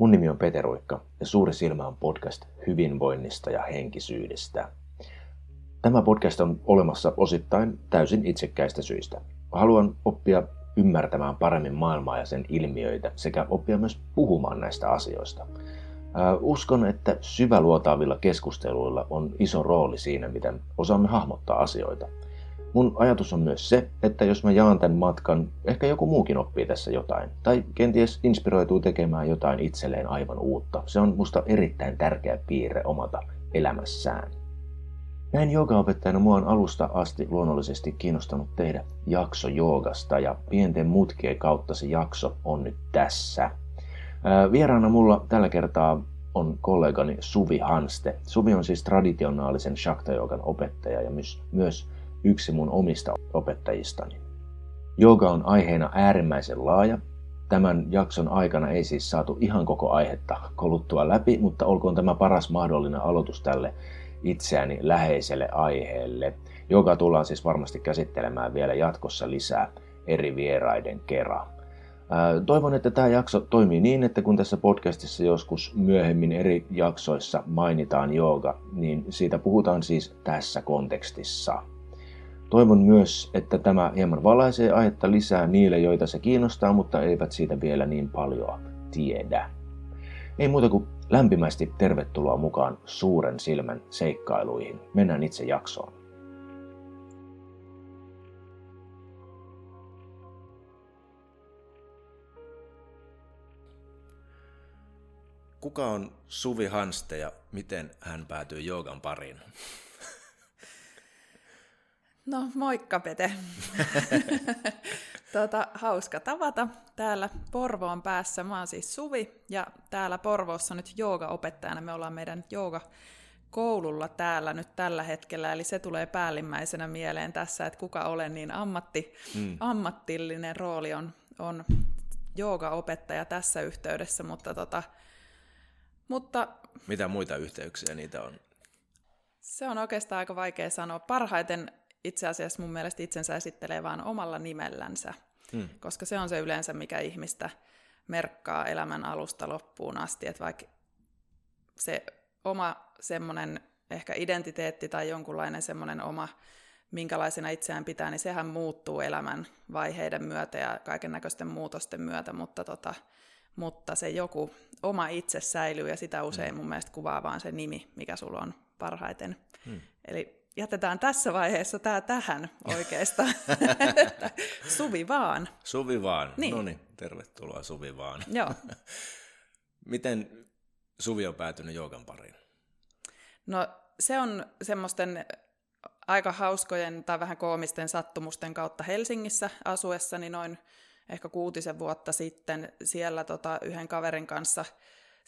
Mun nimi on Peteruikka ja Suuri silmä on podcast hyvinvoinnista ja henkisyydestä. Tämä podcast on olemassa osittain täysin itsekkäistä syistä. Haluan oppia ymmärtämään paremmin maailmaa ja sen ilmiöitä sekä oppia myös puhumaan näistä asioista. Uskon, että syväluotaavilla keskusteluilla on iso rooli siinä, miten osaamme hahmottaa asioita – Mun ajatus on myös se, että jos mä jaan tämän matkan, ehkä joku muukin oppii tässä jotain. Tai kenties inspiroituu tekemään jotain itselleen aivan uutta. Se on musta erittäin tärkeä piirre omata elämässään. Näin joogaopettajana mua on alusta asti luonnollisesti kiinnostanut tehdä jakso joogasta ja pienten mutkien kautta se jakso on nyt tässä. Vieraana mulla tällä kertaa on kollegani Suvi Hanste. Suvi on siis traditionaalisen shakta opettaja ja myös, myös yksi mun omista opettajistani. Jooga on aiheena äärimmäisen laaja. Tämän jakson aikana ei siis saatu ihan koko aihetta koluttua läpi, mutta olkoon tämä paras mahdollinen aloitus tälle itseäni läheiselle aiheelle. Joka tullaan siis varmasti käsittelemään vielä jatkossa lisää eri vieraiden kerran. Toivon, että tämä jakso toimii niin, että kun tässä podcastissa joskus myöhemmin eri jaksoissa mainitaan jooga, niin siitä puhutaan siis tässä kontekstissa. Toivon myös, että tämä hieman valaisee aihetta lisää niille, joita se kiinnostaa, mutta eivät siitä vielä niin paljon tiedä. Ei muuta kuin lämpimästi tervetuloa mukaan suuren silmän seikkailuihin. Mennään itse jaksoon. Kuka on Suvi Hanste ja miten hän päätyy joogan pariin? No moikka Pete. tuota, hauska tavata täällä Porvoon päässä. Mä oon siis Suvi ja täällä Porvoossa nyt jooga-opettajana. Me ollaan meidän jooga koululla täällä nyt tällä hetkellä, eli se tulee päällimmäisenä mieleen tässä, että kuka olen, niin ammatti, mm. ammattillinen rooli on, on jooga-opettaja tässä yhteydessä, mutta, tota, mutta... Mitä muita yhteyksiä niitä on? Se on oikeastaan aika vaikea sanoa. Parhaiten itse asiassa mun mielestä itsensä esittelee vaan omalla nimellänsä, hmm. koska se on se yleensä, mikä ihmistä merkkaa elämän alusta loppuun asti, että vaikka se oma semmoinen ehkä identiteetti tai jonkunlainen semmoinen oma, minkälaisena itseään pitää, niin sehän muuttuu elämän vaiheiden myötä ja kaiken näköisten muutosten myötä, mutta, tota, mutta se joku oma itse säilyy ja sitä usein mun mielestä kuvaa vaan se nimi, mikä sulla on parhaiten. Hmm. Eli jätetään tässä vaiheessa tämä tähän oikeastaan. Suvi vaan. Suvi vaan. Niin. No niin, tervetuloa Suvi vaan. Joo. Miten Suvi on päätynyt joogan pariin? No se on semmoisten aika hauskojen tai vähän koomisten sattumusten kautta Helsingissä asuessani noin ehkä kuutisen vuotta sitten siellä tota, yhden kaverin kanssa –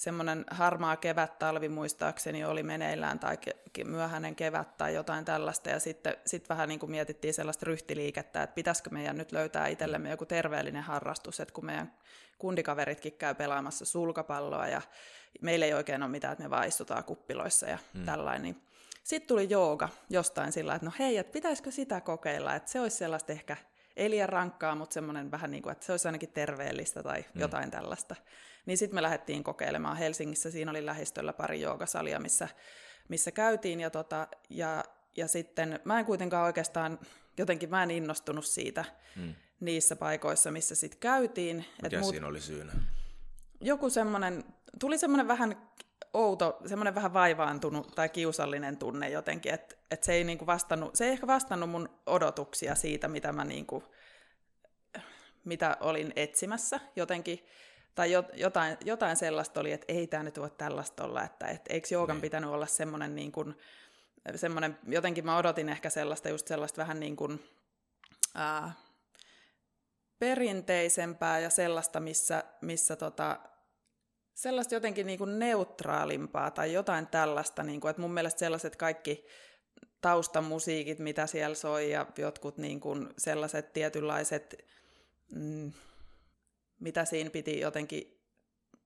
semmoinen harmaa kevät talvi muistaakseni oli meneillään tai ke- myöhäinen kevät tai jotain tällaista ja sitten sit vähän niin kuin mietittiin sellaista ryhtiliikettä, että pitäisikö meidän nyt löytää itsellemme joku terveellinen harrastus, että kun meidän kundikaveritkin käy pelaamassa sulkapalloa ja meillä ei oikein ole mitään, että me vaan istutaan kuppiloissa ja hmm. tällainen, niin sitten tuli jooga jostain sillä, että no hei, että pitäisikö sitä kokeilla, että se olisi sellaista ehkä ei liian rankkaa, mutta semmoinen vähän niin kuin, että se olisi ainakin terveellistä tai mm. jotain tällaista. Niin sitten me lähdettiin kokeilemaan Helsingissä, siinä oli lähistöllä pari joogasalia, missä, missä käytiin, ja, tota, ja, ja sitten mä en kuitenkaan oikeastaan, jotenkin mä en innostunut siitä mm. niissä paikoissa, missä sitten käytiin. Mikä Et siinä oli syynä? Joku semmoinen, tuli semmoinen vähän outo, semmoinen vähän vaivaantunut tai kiusallinen tunne jotenkin, että et se, ei niinku vastannut, se ei ehkä vastannut mun odotuksia siitä, mitä mä niinku, mitä olin etsimässä jotenkin. Tai jotain, jotain sellaista oli, että ei tämä nyt voi tällaista olla, että et, eikö joogan niin. pitänyt olla semmoinen, niin kuin, semmoinen, jotenkin mä odotin ehkä sellaista, just sellaista vähän niin kuin, ää, perinteisempää ja sellaista, missä, missä tota, sellaista jotenkin niin kuin neutraalimpaa tai jotain tällaista, niin kuin, että mun mielestä sellaiset kaikki taustamusiikit, mitä siellä soi ja jotkut niin kuin sellaiset tietynlaiset, mm, mitä siinä piti jotenkin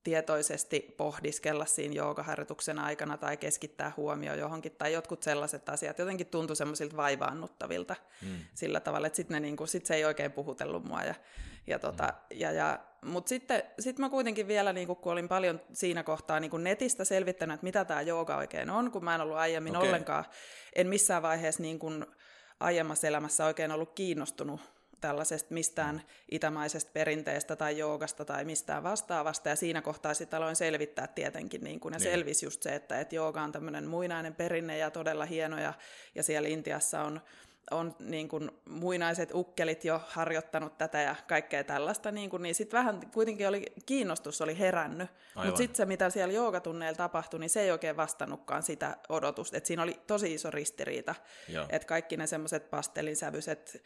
tietoisesti pohdiskella siinä joogaharjoituksen aikana tai keskittää huomio johonkin, tai jotkut sellaiset asiat jotenkin tuntui semmoisilta vaivaannuttavilta mm. sillä tavalla, että sitten niinku, sit se ei oikein puhutellut mua. Ja, Ja tota, mm. ja, ja, Mutta sitten sit mä kuitenkin vielä, niin kun olin paljon siinä kohtaa niin netistä selvittänyt, että mitä tämä jooga oikein on, kun mä en ollut aiemmin okay. ollenkaan, en missään vaiheessa niin kun aiemmassa elämässä oikein ollut kiinnostunut tällaisesta mistään itämaisesta perinteestä tai joogasta tai mistään vastaavasta. Ja siinä kohtaa sitten aloin selvittää tietenkin, niin kun, ja niin. selvisi just se, että, että jooga on tämmöinen muinainen perinne ja todella hieno, ja, ja siellä Intiassa on on niin kuin muinaiset ukkelit jo harjoittanut tätä ja kaikkea tällaista, niin, kuin, niin sitten vähän kuitenkin oli, kiinnostus oli herännyt. Mutta sitten se, mitä siellä joogatunneilla tapahtui, niin se ei oikein vastannutkaan sitä odotusta. Et siinä oli tosi iso ristiriita. Että kaikki ne semmoiset pastelinsävyiset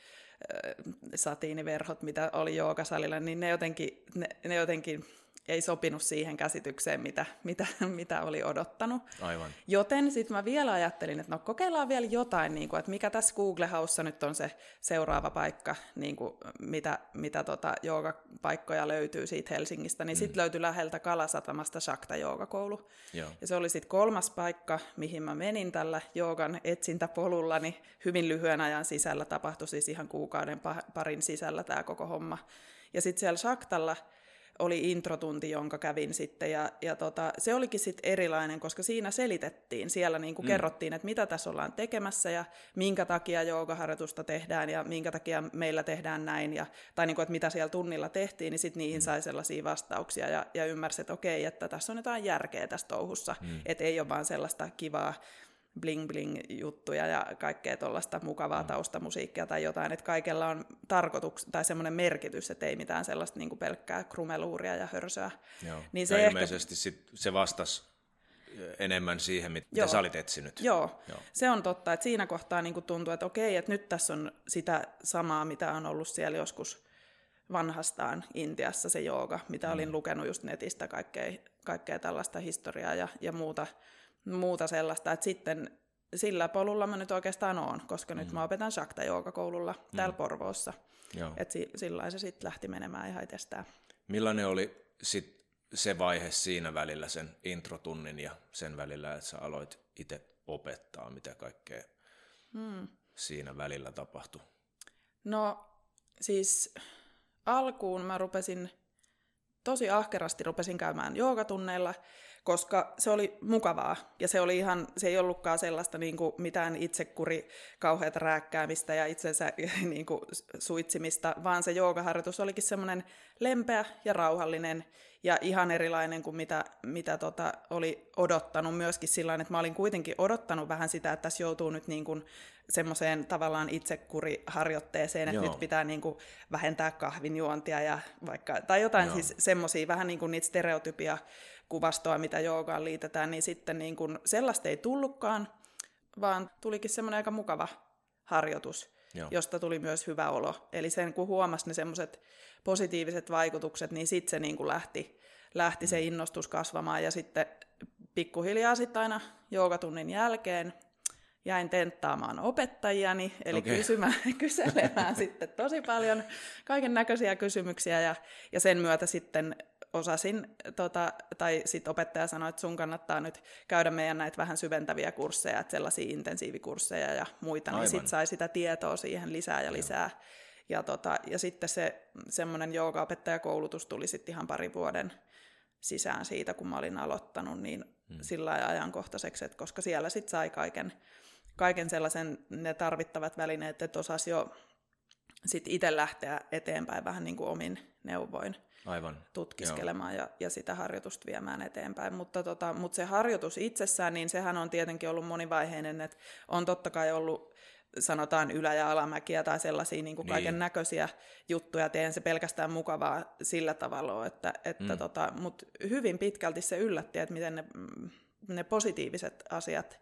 satiiniverhot, mitä oli joogasalilla, niin ne jotenkin, ne, ne jotenkin ei sopinut siihen käsitykseen, mitä, mitä, mitä oli odottanut. Aivan. Joten sitten mä vielä ajattelin, että no kokeillaan vielä jotain, niin kuin, että mikä tässä Google House nyt on se seuraava paikka, niin kuin, mitä, mitä tota, joogapaikkoja löytyy siitä Helsingistä. Niin mm. sitten löytyi läheltä Kalasatamasta Shakta joogakoulu. Joo. Ja se oli sitten kolmas paikka, mihin mä menin tällä joogan etsintäpolulla, niin hyvin lyhyen ajan sisällä tapahtui siis ihan kuukauden parin sisällä tämä koko homma. Ja sitten siellä Shaktalla oli introtunti, jonka kävin sitten, ja, ja tota, se olikin sitten erilainen, koska siinä selitettiin, siellä niin kuin mm. kerrottiin, että mitä tässä ollaan tekemässä, ja minkä takia joogaharjoitusta tehdään, ja minkä takia meillä tehdään näin, ja, tai niin kuin, että mitä siellä tunnilla tehtiin, niin sitten niihin mm. sai sellaisia vastauksia, ja, ja ymmärsi, että okei, että tässä on jotain järkeä tässä touhussa, mm. että ei ole vaan sellaista kivaa bling-bling-juttuja ja kaikkea tuollaista mukavaa mm. taustamusiikkia tai jotain, että kaikella on tarkoitus tai semmoinen merkitys, että ei mitään sellaista niin pelkkää krumeluuria ja hörsöä. Joo. Niin se ja ehkä... ilmeisesti sit se vastasi enemmän siihen, mitä Joo. sä olit etsinyt. Joo. Joo, se on totta, että siinä kohtaa niin tuntuu, että okei, että nyt tässä on sitä samaa, mitä on ollut siellä joskus vanhastaan Intiassa se jooga, mitä mm. olin lukenut just netistä kaikkea, kaikkea tällaista historiaa ja, ja muuta muuta sellaista, että sitten sillä polulla mä nyt oikeastaan oon, koska mm. nyt mä opetan Shakta koululla mm. täällä Porvoossa. Että si- sillä se sitten lähti menemään ihan itsestään. Millainen oli sit se vaihe siinä välillä, sen introtunnin ja sen välillä, että sä aloit itse opettaa, mitä kaikkea mm. siinä välillä tapahtui? No siis alkuun mä rupesin, tosi ahkerasti rupesin käymään joogatunneilla, koska se oli mukavaa ja se, oli ihan, se ei ollutkaan sellaista niin kuin mitään itsekuri, kauheata rääkkäämistä ja itsensä niin kuin, suitsimista, vaan se joogaharjoitus olikin semmoinen lempeä ja rauhallinen ja ihan erilainen kuin mitä, mitä tota, oli odottanut myöskin sillä että mä olin kuitenkin odottanut vähän sitä, että tässä joutuu nyt niin kuin semmoiseen tavallaan itsekuriharjoitteeseen, että Joo. nyt pitää niin kuin vähentää kahvinjuontia ja vaikka, tai jotain Joo. siis semmoisia vähän niin kuin niitä stereotypia kuvastoa, mitä joogaan liitetään, niin sitten niin kuin sellaista ei tullutkaan, vaan tulikin semmoinen aika mukava harjoitus, Joo. josta tuli myös hyvä olo. Eli sen kun huomasi ne semmoiset positiiviset vaikutukset, niin sitten se niin kuin lähti, lähti se mm. innostus kasvamaan ja sitten pikkuhiljaa sitten aina joogatunnin jälkeen jäin tenttaamaan opettajiani, eli okay. kysymään, kyselemään sitten tosi paljon kaiken näköisiä kysymyksiä ja, ja sen myötä sitten osasin, tota, tai sitten opettaja sanoi, että sun kannattaa nyt käydä meidän näitä vähän syventäviä kursseja, että sellaisia intensiivikursseja ja muita, niin Aivan. niin sitten sai sitä tietoa siihen lisää ja lisää. Joo. Ja, tota, ja sitten se semmoinen joogaopettajakoulutus tuli sitten ihan pari vuoden sisään siitä, kun mä olin aloittanut, niin hmm. sillä ajankohtaiseksi, että koska siellä sitten sai kaiken, kaiken sellaisen ne tarvittavat välineet, että osasi jo sitten itse lähteä eteenpäin vähän niin kuin omin neuvoin. Aivan. tutkiskelemaan ja, ja sitä harjoitusta viemään eteenpäin. Mutta, tota, mutta se harjoitus itsessään, niin sehän on tietenkin ollut monivaiheinen, että on totta kai ollut sanotaan ylä- ja alamäkiä tai sellaisia niin niin. kaiken näköisiä juttuja, teen se pelkästään mukavaa sillä tavalla, että, että mm. tota, mutta hyvin pitkälti se yllätti, että miten ne, ne positiiviset asiat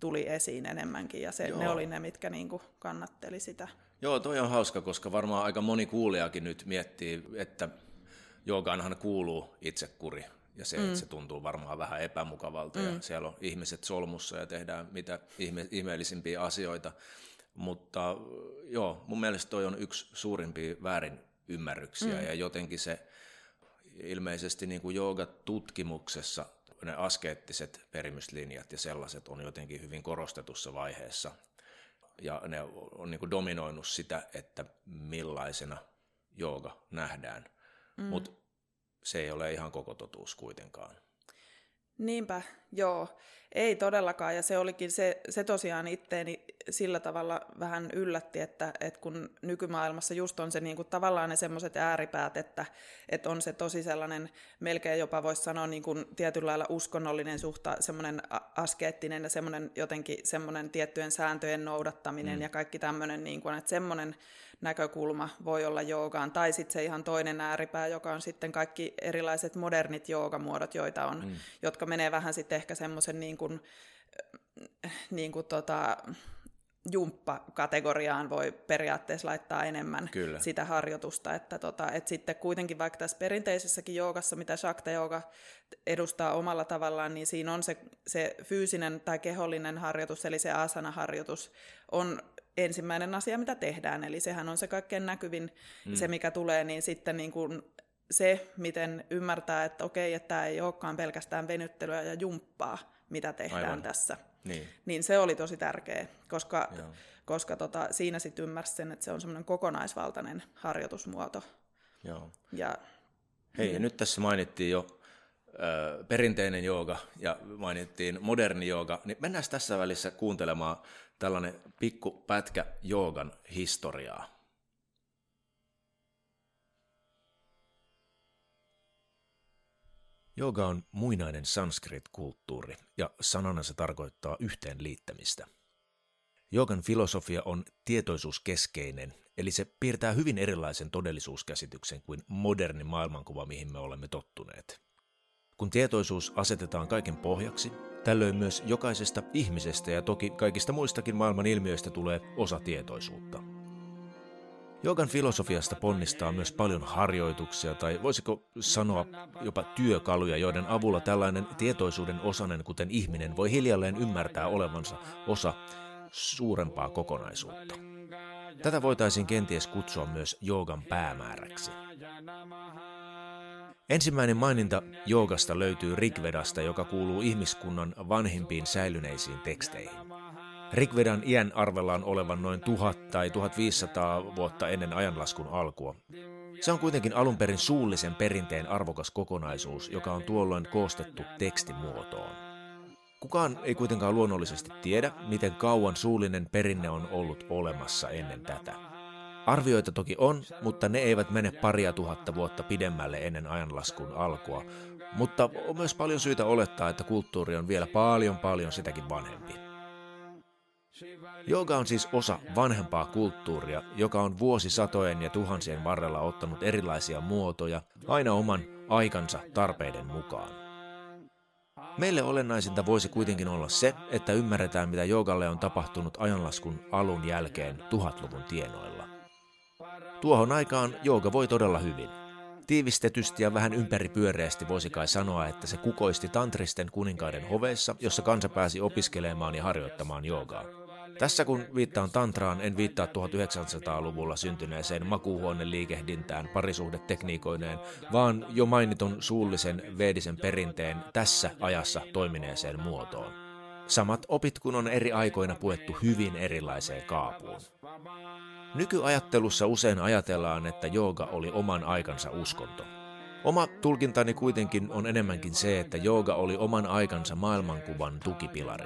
tuli esiin enemmänkin, ja se, ne oli ne, mitkä niin kuin kannatteli sitä. Joo, toi on hauska, koska varmaan aika moni kuulijakin nyt miettii, että joogaanhan kuuluu itsekuri ja se, mm. se tuntuu varmaan vähän epämukavalta mm. ja siellä on ihmiset solmussa ja tehdään mitä ihme, ihmeellisimpiä asioita. Mutta joo, mun mielestä toi on yksi suurimpia väärin ymmärryksiä mm. ja jotenkin se ilmeisesti niin kuin joogatutkimuksessa ne askeettiset perimyslinjat ja sellaiset on jotenkin hyvin korostetussa vaiheessa ja ne on niin kuin dominoinut sitä, että millaisena jooga nähdään, mm. mutta se ei ole ihan koko totuus kuitenkaan. Niinpä, joo. Ei todellakaan, ja se olikin se, se tosiaan itteeni sillä tavalla vähän yllätti, että, että kun nykymaailmassa just on se niin kuin tavallaan ne semmoiset ääripäät, että, että on se tosi sellainen, melkein jopa voisi sanoa niin kuin tietyllä lailla uskonnollinen suhta, semmoinen askeettinen ja semmoinen jotenkin semmoinen tiettyjen sääntöjen noudattaminen mm. ja kaikki tämmöinen, niin kuin, että semmoinen näkökulma voi olla joogaan, tai sitten se ihan toinen ääripää, joka on sitten kaikki erilaiset modernit joogamuodot, joita on, mm. jotka menee vähän sitten ehkä semmoisen niin kuin, niin kuin tota, jumppakategoriaan voi periaatteessa laittaa enemmän Kyllä. sitä harjoitusta, että, tota, että sitten kuitenkin vaikka tässä perinteisessäkin joogassa, mitä Shakta Yoga edustaa omalla tavallaan, niin siinä on se, se fyysinen tai kehollinen harjoitus, eli se asana-harjoitus on ensimmäinen asia, mitä tehdään, eli sehän on se kaikkein näkyvin, mm. se mikä tulee, niin sitten niin kuin se, miten ymmärtää, että okei, että tämä ei olekaan pelkästään venyttelyä ja jumppaa, mitä tehdään Aivan. tässä. Niin. niin se oli tosi tärkeä, koska, koska tota, siinä sitten ymmärsi sen, että se on semmoinen kokonaisvaltainen harjoitusmuoto. Joo. Ja, Hei, niin. ja nyt tässä mainittiin jo perinteinen jooga ja mainittiin moderni jooga, niin mennään tässä välissä kuuntelemaan tällainen pikku pätkä joogan historiaa. Jooga on muinainen sanskrit-kulttuuri ja sanana se tarkoittaa yhteenliittämistä. Joogan filosofia on tietoisuuskeskeinen, eli se piirtää hyvin erilaisen todellisuuskäsityksen kuin moderni maailmankuva, mihin me olemme tottuneet. Kun tietoisuus asetetaan kaiken pohjaksi, tällöin myös jokaisesta ihmisestä ja toki kaikista muistakin maailman ilmiöistä tulee osa tietoisuutta – Jogan filosofiasta ponnistaa myös paljon harjoituksia tai voisiko sanoa jopa työkaluja, joiden avulla tällainen tietoisuuden osanen, kuten ihminen, voi hiljalleen ymmärtää olevansa osa suurempaa kokonaisuutta. Tätä voitaisiin kenties kutsua myös joogan päämääräksi. Ensimmäinen maininta joogasta löytyy Rigvedasta, joka kuuluu ihmiskunnan vanhimpiin säilyneisiin teksteihin. Rigvedan iän arvellaan olevan noin 1000 tai 1500 vuotta ennen ajanlaskun alkua. Se on kuitenkin alun perin suullisen perinteen arvokas kokonaisuus, joka on tuolloin koostettu tekstimuotoon. Kukaan ei kuitenkaan luonnollisesti tiedä, miten kauan suullinen perinne on ollut olemassa ennen tätä. Arvioita toki on, mutta ne eivät mene paria tuhatta vuotta pidemmälle ennen ajanlaskun alkua, mutta on myös paljon syytä olettaa, että kulttuuri on vielä paljon paljon sitäkin vanhempi. Jooga on siis osa vanhempaa kulttuuria, joka on vuosisatojen ja tuhansien varrella ottanut erilaisia muotoja, aina oman aikansa tarpeiden mukaan. Meille olennaisinta voisi kuitenkin olla se, että ymmärretään, mitä joogalle on tapahtunut ajanlaskun alun jälkeen tuhatluvun tienoilla. Tuohon aikaan jooga voi todella hyvin. Tiivistetysti ja vähän ympäripyöreästi voisi kai sanoa, että se kukoisti tantristen kuninkaiden hoveissa, jossa kansa pääsi opiskelemaan ja harjoittamaan joogaa. Tässä kun viittaan tantraan, en viittaa 1900-luvulla syntyneeseen makuuhuoneen liikehdintään parisuhdetekniikoineen, vaan jo mainitun suullisen veedisen perinteen tässä ajassa toimineeseen muotoon. Samat opit kun on eri aikoina puettu hyvin erilaiseen kaapuun. Nykyajattelussa usein ajatellaan, että jooga oli oman aikansa uskonto – Oma tulkintani kuitenkin on enemmänkin se, että jooga oli oman aikansa maailmankuvan tukipilari.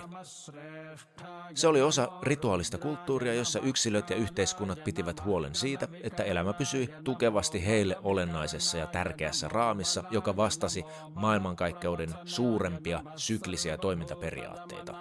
Se oli osa rituaalista kulttuuria, jossa yksilöt ja yhteiskunnat pitivät huolen siitä, että elämä pysyi tukevasti heille olennaisessa ja tärkeässä raamissa, joka vastasi maailmankaikkeuden suurempia syklisiä toimintaperiaatteita.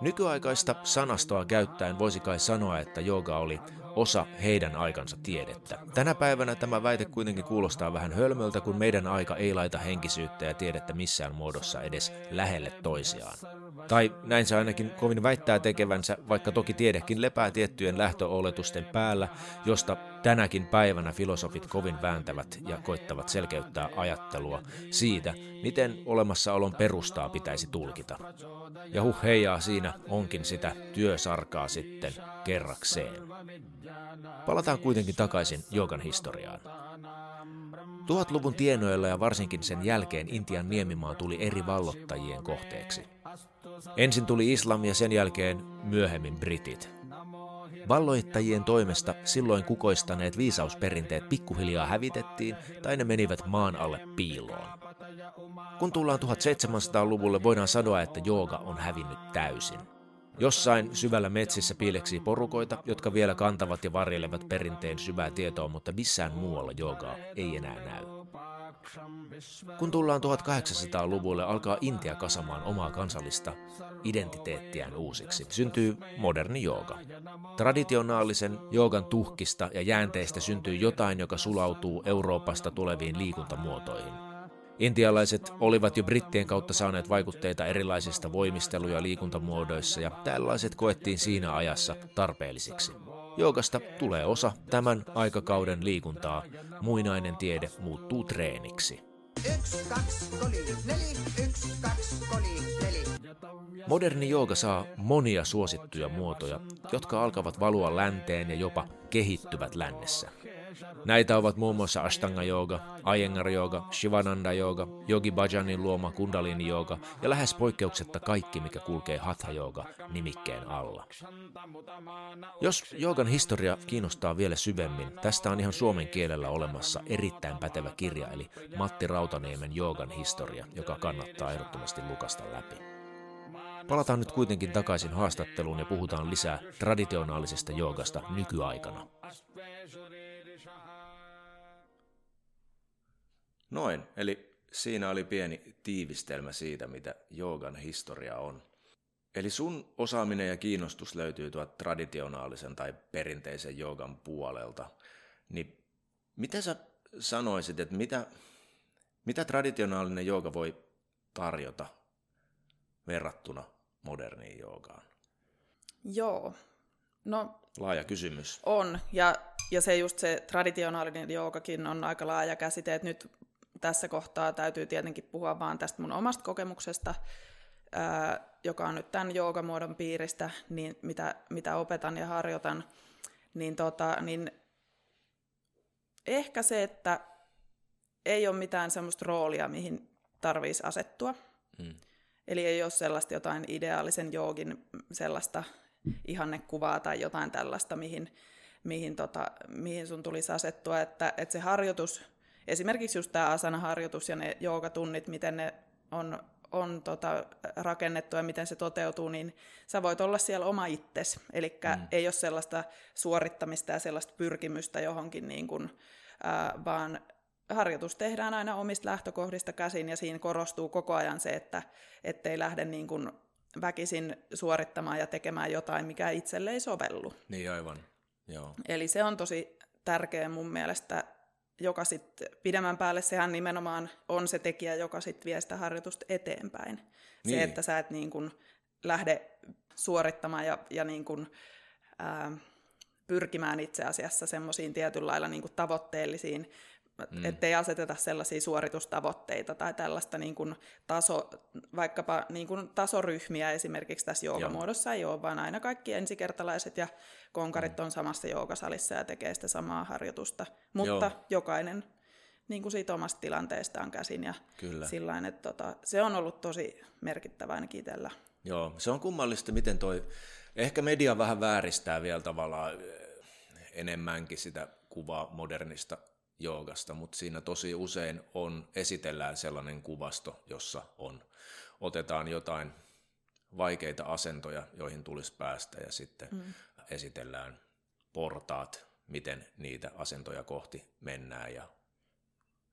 Nykyaikaista sanastoa käyttäen voisi kai sanoa, että jooga oli osa heidän aikansa tiedettä. Tänä päivänä tämä väite kuitenkin kuulostaa vähän hölmöltä, kun meidän aika ei laita henkisyyttä ja tiedettä missään muodossa edes lähelle toisiaan. Tai näin se ainakin kovin väittää tekevänsä, vaikka toki tiedekin lepää tiettyjen lähtöoletusten päällä, josta tänäkin päivänä filosofit kovin vääntävät ja koittavat selkeyttää ajattelua siitä, miten olemassaolon perustaa pitäisi tulkita. Ja huh heijaa siinä onkin sitä työsarkaa sitten kerrakseen. Palataan kuitenkin takaisin joogan historiaan. Tuhatluvun tienoilla ja varsinkin sen jälkeen Intian niemimaa tuli eri vallottajien kohteeksi. Ensin tuli islam ja sen jälkeen myöhemmin britit. Valloittajien toimesta silloin kukoistaneet viisausperinteet pikkuhiljaa hävitettiin tai ne menivät maan alle piiloon. Kun tullaan 1700-luvulle, voidaan sanoa, että jooga on hävinnyt täysin. Jossain syvällä metsissä piileksii porukoita, jotka vielä kantavat ja varjelevat perinteen syvää tietoa, mutta missään muualla joogaa ei enää näy. Kun tullaan 1800-luvulle, alkaa Intia kasamaan omaa kansallista identiteettiään uusiksi. Syntyy moderni jooga. Traditionaalisen joogan tuhkista ja jäänteistä syntyy jotain, joka sulautuu Euroopasta tuleviin liikuntamuotoihin. Intialaiset olivat jo brittien kautta saaneet vaikutteita erilaisista voimistelu- ja liikuntamuodoissa ja tällaiset koettiin siinä ajassa tarpeellisiksi. Joogasta tulee osa tämän aikakauden liikuntaa. Muinainen tiede muuttuu treeniksi. Yksi, kaksi, koli, neli, yksi, kaksi, koli, neli. Moderni jooga saa monia suosittuja muotoja, jotka alkavat valua länteen ja jopa kehittyvät lännessä. Näitä ovat muun muassa Ashtanga Yoga, Iyengar Yoga, Shivananda Yoga, Yogi Bhajanin luoma Kundalini Yoga ja lähes poikkeuksetta kaikki, mikä kulkee Hatha Yoga nimikkeen alla. Jos joogan historia kiinnostaa vielä syvemmin, tästä on ihan suomen kielellä olemassa erittäin pätevä kirja, eli Matti Rautaniemen joogan historia, joka kannattaa ehdottomasti lukasta läpi. Palataan nyt kuitenkin takaisin haastatteluun ja puhutaan lisää traditionaalisesta joogasta nykyaikana. Noin, eli siinä oli pieni tiivistelmä siitä, mitä joogan historia on. Eli sun osaaminen ja kiinnostus löytyy tuolta traditionaalisen tai perinteisen joogan puolelta. Niin mitä sä sanoisit, että mitä, mitä traditionaalinen jooga voi tarjota verrattuna moderniin joogaan? Joo. No, laaja kysymys. On, ja, ja se just se traditionaalinen joogakin on aika laaja käsite, että nyt tässä kohtaa täytyy tietenkin puhua vaan tästä mun omasta kokemuksesta, ää, joka on nyt tämän joogamuodon piiristä, niin mitä, mitä opetan ja harjoitan, niin, tota, niin ehkä se, että ei ole mitään semmoista roolia, mihin tarvitsisi asettua. Mm. Eli ei ole sellaista jotain ideaalisen joogin sellaista ihannekuvaa tai jotain tällaista, mihin, mihin, tota, mihin sun tulisi asettua, että, että se harjoitus esimerkiksi just tämä asana-harjoitus ja ne joogatunnit, miten ne on, on tota, rakennettu ja miten se toteutuu, niin sä voit olla siellä oma itses. Eli mm. ei ole sellaista suorittamista ja sellaista pyrkimystä johonkin, niin kuin, äh, vaan harjoitus tehdään aina omista lähtökohdista käsin ja siinä korostuu koko ajan se, että ettei lähde niin kuin väkisin suorittamaan ja tekemään jotain, mikä itselle ei sovellu. Niin aivan, joo. Eli se on tosi tärkeä mun mielestä joka sitten pidemmän päälle sehän nimenomaan on se tekijä, joka sitten vie sitä harjoitusta eteenpäin. Niin. Se, että sä et niin kun lähde suorittamaan ja, ja niin kun, ää, pyrkimään itse asiassa semmoisiin tietyllä lailla niin tavoitteellisiin Mm. Ettei aseteta sellaisia suoritustavoitteita tai tällaista niin kuin taso, vaikkapa niin kuin tasoryhmiä esimerkiksi tässä joogamuodossa ei ole, vaan aina kaikki ensikertalaiset ja konkarit mm. on samassa joogasalissa ja tekee sitä samaa harjoitusta. Mutta Joo. jokainen niin kuin siitä omasta tilanteestaan käsin ja Kyllä. Sillain, että tota, se on ollut tosi merkittävä ainakin itsellä. Joo, se on kummallista, miten toi, ehkä media vähän vääristää vielä tavallaan enemmänkin sitä kuvaa modernista joogasta, mutta siinä tosi usein on, esitellään sellainen kuvasto, jossa on, otetaan jotain vaikeita asentoja, joihin tulisi päästä ja sitten mm. esitellään portaat, miten niitä asentoja kohti mennään ja,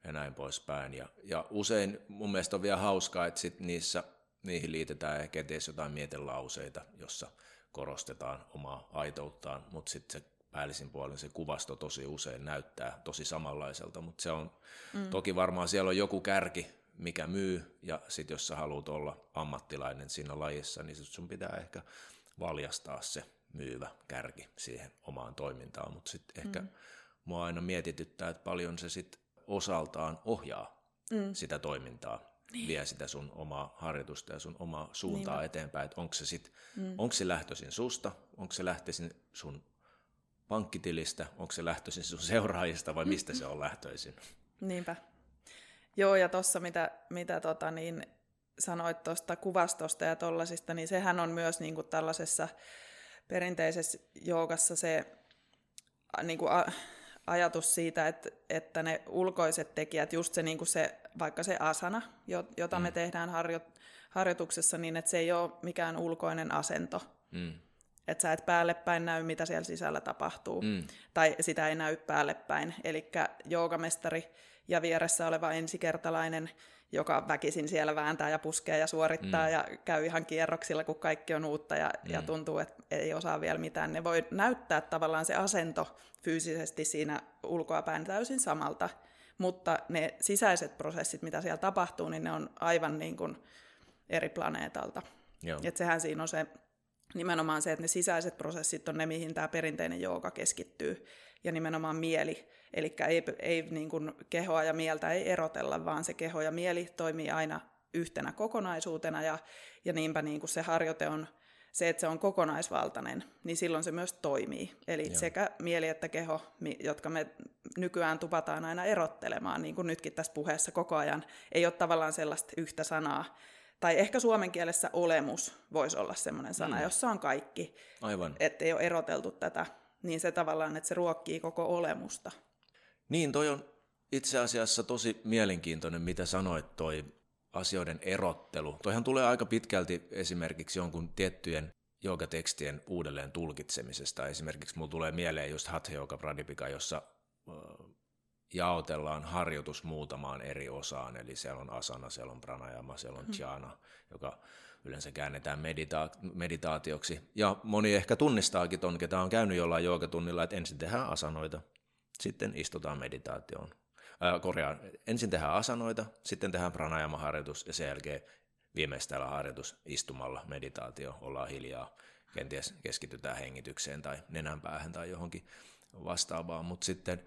ja näin poispäin. Ja, ja usein mun mielestä on vielä hauskaa, että sit niissä, niihin liitetään ehkä edes jotain mietelauseita, jossa korostetaan omaa aitouttaan, mutta sitten se päällisin puolin se kuvasto tosi usein näyttää tosi samanlaiselta, mutta se on mm. toki varmaan siellä on joku kärki, mikä myy, ja sitten jos sä haluat olla ammattilainen siinä lajissa, niin sun pitää ehkä valjastaa se myyvä kärki siihen omaan toimintaan, mutta sitten ehkä mm. mua aina mietityttää, että paljon se sitten osaltaan ohjaa mm. sitä toimintaa, niin. vie sitä sun omaa harjoitusta ja sun omaa suuntaa niin. eteenpäin, että onko se sitten, mm. onko se lähtöisin susta, onko se lähtöisin sun pankkitilistä, onko se lähtöisin sun seuraajista vai mistä se on lähtöisin? Niinpä. Joo, ja tuossa mitä, mitä tota, niin sanoit tuosta kuvastosta ja tollasista, niin sehän on myös niin kuin tällaisessa perinteisessä joogassa se niin kuin a, ajatus siitä, että, että ne ulkoiset tekijät, just se, niin kuin se vaikka se asana, jota mm. me tehdään harjo, harjoituksessa, niin että se ei ole mikään ulkoinen asento. Mm. Että sä et päälle päin näy, mitä siellä sisällä tapahtuu. Mm. Tai sitä ei näy päälle päin. Eli joogamestari ja vieressä oleva ensikertalainen, joka väkisin siellä vääntää ja puskee ja suorittaa mm. ja käy ihan kierroksilla, kun kaikki on uutta ja, mm. ja tuntuu, että ei osaa vielä mitään. Ne voi näyttää tavallaan se asento fyysisesti siinä ulkoapäin täysin samalta, mutta ne sisäiset prosessit, mitä siellä tapahtuu, niin ne on aivan niin kuin eri planeetalta. Et sehän siinä on se nimenomaan se, että ne sisäiset prosessit on ne, mihin tämä perinteinen jooga keskittyy, ja nimenomaan mieli. Eli ei, ei niin kuin kehoa ja mieltä ei erotella, vaan se keho ja mieli toimii aina yhtenä kokonaisuutena, ja, ja niinpä niin kuin se harjoite on se, että se on kokonaisvaltainen, niin silloin se myös toimii. Eli Joo. sekä mieli että keho, jotka me nykyään tupataan aina erottelemaan, niin kuin nytkin tässä puheessa koko ajan, ei ole tavallaan sellaista yhtä sanaa, tai ehkä suomen kielessä olemus voisi olla semmoinen sana, mm. jossa on kaikki. Aivan. Että ei ole eroteltu tätä, niin se tavallaan, että se ruokkii koko olemusta. Niin, toi on itse asiassa tosi mielenkiintoinen, mitä sanoit toi asioiden erottelu. Toihan tulee aika pitkälti esimerkiksi jonkun tiettyjen joogatekstien uudelleen tulkitsemisesta. Esimerkiksi mulla tulee mieleen just Hatha Yoga Pradipika, jossa jaotellaan harjoitus muutamaan eri osaan, eli siellä on asana, siellä on pranayama, siellä on dhyana, hmm. joka yleensä käännetään medita- meditaatioksi. Ja moni ehkä tunnistaakin ton, ketä on käynyt jollain joogatunnilla, että ensin tehdään asanoita, sitten istutaan meditaatioon. Äh, korjaan, ensin tehdään asanoita, sitten tehdään pranayama-harjoitus ja sen jälkeen viimeistään harjoitus istumalla meditaatio, ollaan hiljaa, kenties keskitytään hengitykseen tai nenänpäähän tai johonkin vastaavaan, mutta sitten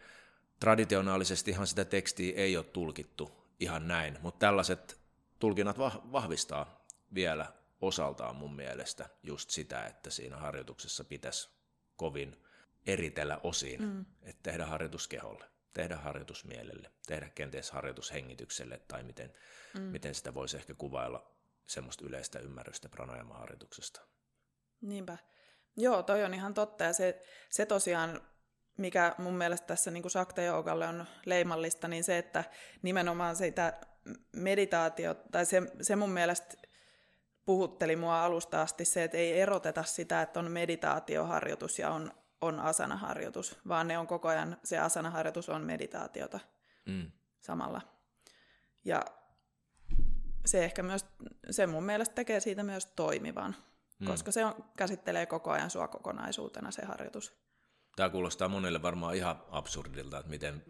traditionaalisestihan sitä tekstiä ei ole tulkittu ihan näin, mutta tällaiset tulkinnat vahvistaa vielä osaltaan mun mielestä just sitä, että siinä harjoituksessa pitäisi kovin eritellä osiin, mm. että tehdä harjoitus keholle, tehdä harjoitus mielelle, tehdä kenties harjoitus hengitykselle tai miten, mm. miten sitä voisi ehkä kuvailla semmoista yleistä ymmärrystä pranayama-harjoituksesta. Niinpä. Joo, toi on ihan totta ja se, se tosiaan mikä mun mielestä tässä niin sakta-joogalle on leimallista, niin se, että nimenomaan sitä meditaatio, tai se, se mun mielestä puhutteli mua alusta asti se, että ei eroteta sitä, että on meditaatioharjoitus ja on, on asanaharjoitus, vaan ne on koko ajan, se asanaharjoitus on meditaatiota mm. samalla. Ja se ehkä myös, se mun mielestä tekee siitä myös toimivan, mm. koska se on, käsittelee koko ajan sua kokonaisuutena se harjoitus. Tämä kuulostaa monelle varmaan ihan absurdilta, että miten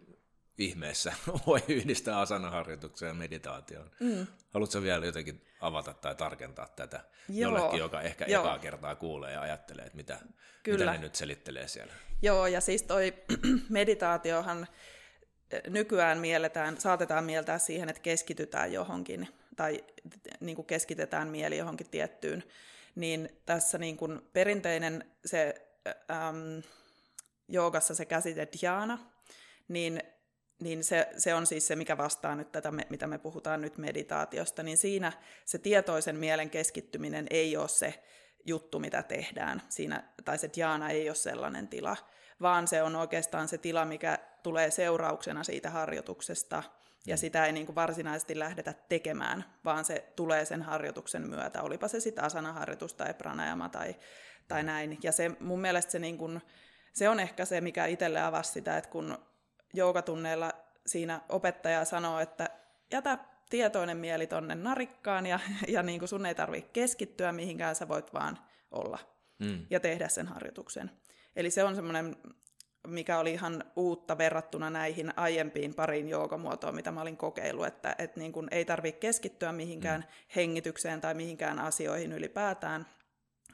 ihmeessä voi yhdistää asanaharjoitukseen ja meditaatioon. Mm. Haluatko vielä jotenkin avata tai tarkentaa tätä Joo. jollekin, joka ehkä Joo. ekaa kertaa kuulee ja ajattelee, että mitä, Kyllä. mitä ne nyt selittelee siellä? Joo, ja siis toi meditaatiohan eh, nykyään mielletään, saatetaan mieltää siihen, että keskitytään johonkin, tai niin kuin keskitetään mieli johonkin tiettyyn, niin tässä niin kuin perinteinen se... Ähm, joogassa se käsite dhyana, niin, niin se, se on siis se, mikä vastaa nyt tätä, mitä me puhutaan nyt meditaatiosta, niin siinä se tietoisen mielen keskittyminen ei ole se juttu, mitä tehdään, siinä, tai se dhyana ei ole sellainen tila, vaan se on oikeastaan se tila, mikä tulee seurauksena siitä harjoituksesta, ja mm. sitä ei niin kuin varsinaisesti lähdetä tekemään, vaan se tulee sen harjoituksen myötä, olipa se sitten asanaharjoitus tai pranayama tai, tai mm. näin. Ja se mun mielestä se niin kuin, se on ehkä se, mikä itselle avasi sitä, että kun joogatunneilla siinä opettaja sanoo, että jätä tietoinen mieli tonne narikkaan ja, ja niin kuin sun ei tarvitse keskittyä mihinkään, sä voit vaan olla mm. ja tehdä sen harjoituksen. Eli se on semmoinen, mikä oli ihan uutta verrattuna näihin aiempiin pariin joogamuotoon, mitä mä olin kokeillut, että, että niin kuin ei tarvitse keskittyä mihinkään mm. hengitykseen tai mihinkään asioihin ylipäätään,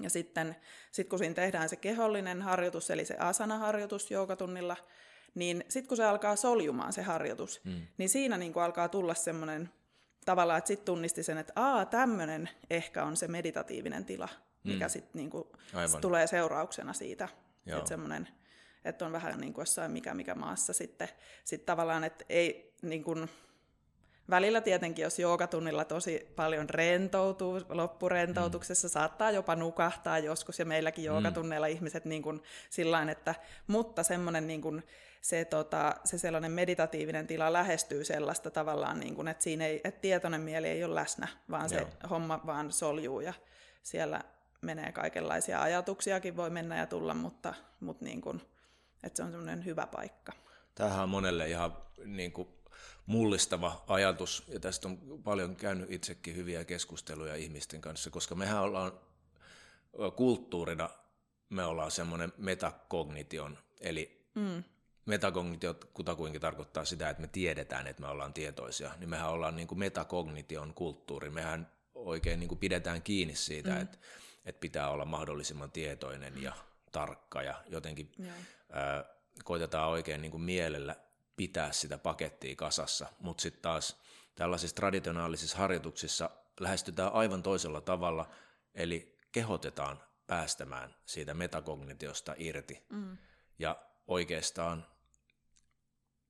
ja sitten sit kun siinä tehdään se kehollinen harjoitus, eli se asana-harjoitus joogatunnilla, niin sitten kun se alkaa soljumaan se harjoitus, mm. niin siinä niin kuin alkaa tulla semmoinen tavallaan, että sitten tunnisti sen, että aa, tämmöinen ehkä on se meditatiivinen tila, mikä mm. sitten niin kuin, sit tulee seurauksena siitä. Että semmoinen, että on vähän niin kuin jossain mikä mikä maassa sitten sit tavallaan, että ei niin kuin, Välillä tietenkin, jos joogatunnilla tosi paljon rentoutuu, loppurentoutuksessa mm. saattaa jopa nukahtaa joskus, ja meilläkin joogatunneilla mm. ihmiset niin kuin sillain, että, mutta semmoinen niin kuin, se, tota, se sellainen meditatiivinen tila lähestyy sellaista tavallaan, niin kuin, että siinä ei, että tietoinen mieli ei ole läsnä, vaan se Joo. homma vaan soljuu, ja siellä menee kaikenlaisia ajatuksiakin voi mennä ja tulla, mutta, mutta niin kuin, että se on semmoinen hyvä paikka. Tämähän on monelle ihan niin kuin mullistava ajatus, ja tästä on paljon käynyt itsekin hyviä keskusteluja ihmisten kanssa, koska mehän ollaan kulttuurina, me ollaan semmoinen metakognition, eli mm. metakognitio kutakuinkin tarkoittaa sitä, että me tiedetään, että me ollaan tietoisia, niin mehän ollaan niin kuin metakognition kulttuuri, mehän oikein niin kuin pidetään kiinni siitä, mm. että, että pitää olla mahdollisimman tietoinen ja tarkka ja jotenkin yeah. ää, koitetaan oikein niin kuin mielellä pitää sitä pakettia kasassa, mutta sitten taas tällaisissa traditionaalisissa harjoituksissa lähestytään aivan toisella tavalla, eli kehotetaan päästämään siitä metakognitiosta irti. Mm. Ja oikeastaan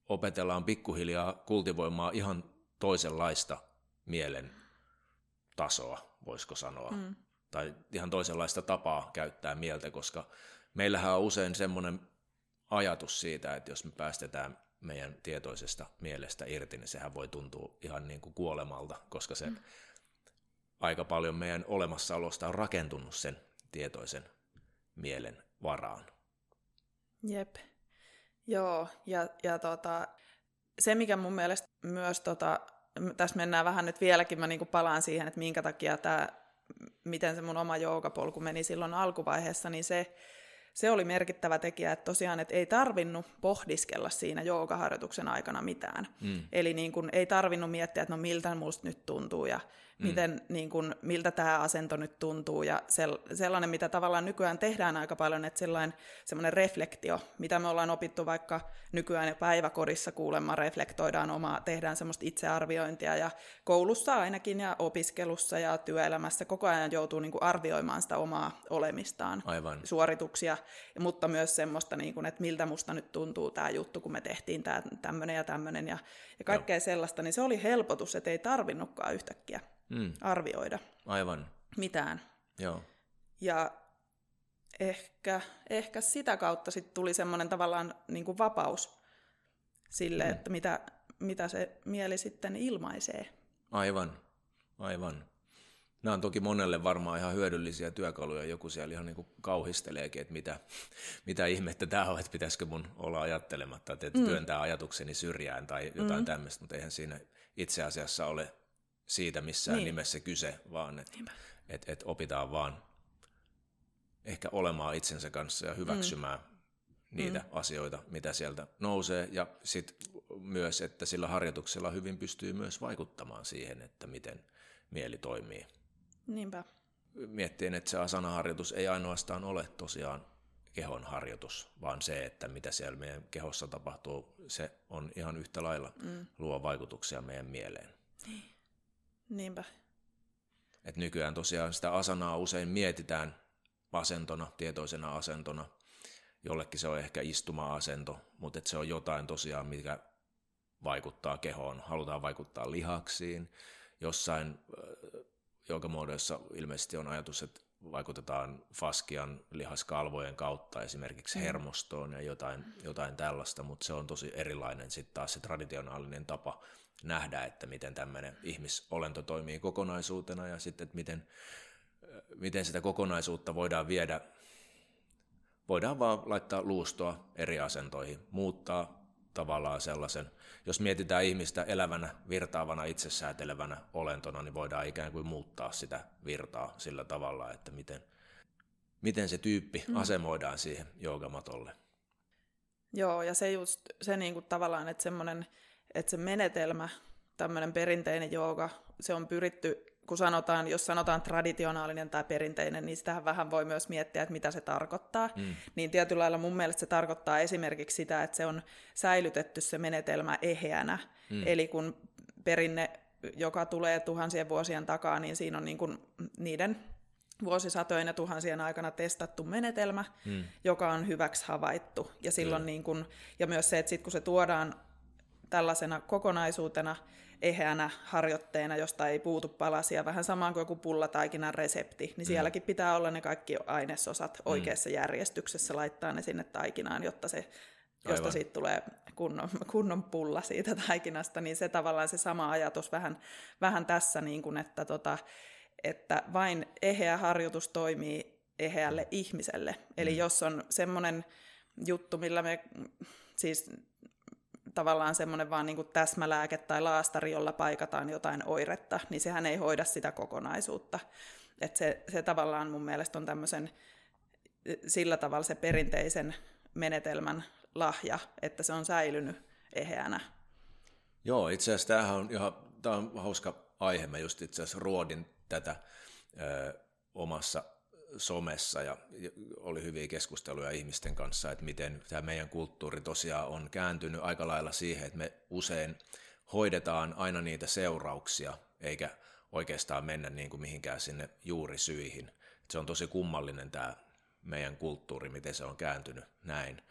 opetellaan pikkuhiljaa kultivoimaan ihan toisenlaista mielen tasoa, voisiko sanoa. Mm. Tai ihan toisenlaista tapaa käyttää mieltä, koska meillähän on usein semmoinen ajatus siitä, että jos me päästetään meidän tietoisesta mielestä irti, niin sehän voi tuntua ihan niin kuin kuolemalta, koska se mm. aika paljon meidän olemassaolosta on rakentunut sen tietoisen mielen varaan. Jep. Joo, ja, ja tota, se mikä mun mielestä myös, tota, tässä mennään vähän nyt vieläkin, mä niinku palaan siihen, että minkä takia tämä, miten se mun oma joogapolku meni silloin alkuvaiheessa, niin se, se oli merkittävä tekijä, että tosiaan että ei tarvinnut pohdiskella siinä joogaharjoituksen aikana mitään. Mm. Eli niin kun, ei tarvinnut miettiä, että no miltä musta nyt tuntuu ja mm. miten, niin kun, miltä tämä asento nyt tuntuu. Ja sellainen, mitä tavallaan nykyään tehdään aika paljon, että sellainen semmoinen reflektio, mitä me ollaan opittu vaikka nykyään jo päiväkodissa kuulemma reflektoidaan omaa, tehdään semmoista itsearviointia ja koulussa ainakin ja opiskelussa ja työelämässä koko ajan joutuu niin kuin arvioimaan sitä omaa olemistaan, Aivan. suorituksia, mutta myös semmoista, niin kuin, että miltä musta nyt tuntuu tämä juttu, kun me tehtiin tämä tämmöinen ja tämmöinen ja, ja kaikkea Joo. sellaista, niin se oli helpotus, että ei tarvinnutkaan yhtäkkiä mm. arvioida Aivan. mitään. Joo. Ja ehkä, ehkä sitä kautta sitten tuli semmoinen tavallaan niin kuin vapaus sille, mm. että mitä, mitä se mieli sitten ilmaisee. Aivan, aivan. Nämä on toki monelle varmaan ihan hyödyllisiä työkaluja. Joku siellä ihan niin kuin kauhisteleekin, että mitä, mitä ihmettä tämä on, että pitäisikö mun olla ajattelematta, että mm. työntää ajatukseni syrjään tai jotain mm. tämmöistä, mutta eihän siinä itse asiassa ole siitä missään niin. nimessä kyse, vaan että et, et opitaan vaan ehkä olemaan itsensä kanssa ja hyväksymään mm. niitä mm. asioita, mitä sieltä nousee. Ja sitten myös, että sillä harjoituksella hyvin pystyy myös vaikuttamaan siihen, että miten mieli toimii. Niinpä. Miettien, että se asanaharjoitus ei ainoastaan ole tosiaan kehon harjoitus, vaan se, että mitä siellä meidän kehossa tapahtuu, se on ihan yhtä lailla mm. luo vaikutuksia meidän mieleen. Niin. Niinpä. Et nykyään tosiaan sitä asanaa usein mietitään asentona, tietoisena asentona. Jollekin se on ehkä istuma-asento, mutta se on jotain tosiaan, mikä vaikuttaa kehoon. Halutaan vaikuttaa lihaksiin. Jossain muodoissa ilmeisesti on ajatus, että vaikutetaan faskian lihaskalvojen kautta esimerkiksi mm. hermostoon ja jotain, jotain tällaista, mutta se on tosi erilainen sitten taas se traditionaalinen tapa nähdä, että miten tämmöinen ihmisolento toimii kokonaisuutena ja sitten, että miten, miten sitä kokonaisuutta voidaan viedä, voidaan vaan laittaa luustoa eri asentoihin, muuttaa tavallaan sellaisen, jos mietitään ihmistä elävänä, virtaavana, itsesäätelevänä olentona, niin voidaan ikään kuin muuttaa sitä virtaa sillä tavalla, että miten, miten se tyyppi mm. asemoidaan siihen joogamatolle. Joo, ja se just se niin kuin tavallaan, että että se menetelmä, tämmöinen perinteinen jooga, se on pyritty, kun sanotaan, jos sanotaan traditionaalinen tai perinteinen, niin sitähän vähän voi myös miettiä, että mitä se tarkoittaa. Mm. Niin tietyllä lailla mun mielestä se tarkoittaa esimerkiksi sitä, että se on säilytetty se menetelmä eheänä. Mm. Eli kun perinne, joka tulee tuhansien vuosien takaa, niin siinä on niin kuin niiden vuosisatojen ja tuhansien aikana testattu menetelmä, mm. joka on hyväksi havaittu. Ja, silloin niin kun, ja myös se, että sit kun se tuodaan tällaisena kokonaisuutena, eheänä harjoitteena, josta ei puutu palasia, vähän samaan kuin joku pullataikinan resepti, niin mm. sielläkin pitää olla ne kaikki ainesosat mm. oikeassa mm. järjestyksessä, laittaa ne sinne taikinaan, jotta se josta Aivan. siitä tulee kunnon, kunnon pulla siitä taikinasta, niin se tavallaan se sama ajatus vähän, vähän tässä, niin kuin, että, tota, että vain eheä harjoitus toimii eheälle ihmiselle. Eli mm. jos on semmoinen juttu, millä me siis tavallaan semmoinen vaan niin kuin täsmälääke tai laastari, jolla paikataan jotain oiretta, niin sehän ei hoida sitä kokonaisuutta. Et se, se tavallaan mun mielestä on tämmöisen sillä tavalla se perinteisen menetelmän lahja, että se on säilynyt eheänä. Joo, itse asiassa tämähän on ihan tämä on hauska aihe. Mä just itse asiassa ruodin tätä ö, omassa somessa ja oli hyviä keskusteluja ihmisten kanssa, että miten tämä meidän kulttuuri tosiaan on kääntynyt aika lailla siihen, että me usein hoidetaan aina niitä seurauksia, eikä oikeastaan mennä niin kuin mihinkään sinne juurisyihin. Se on tosi kummallinen tämä meidän kulttuuri, miten se on kääntynyt näin.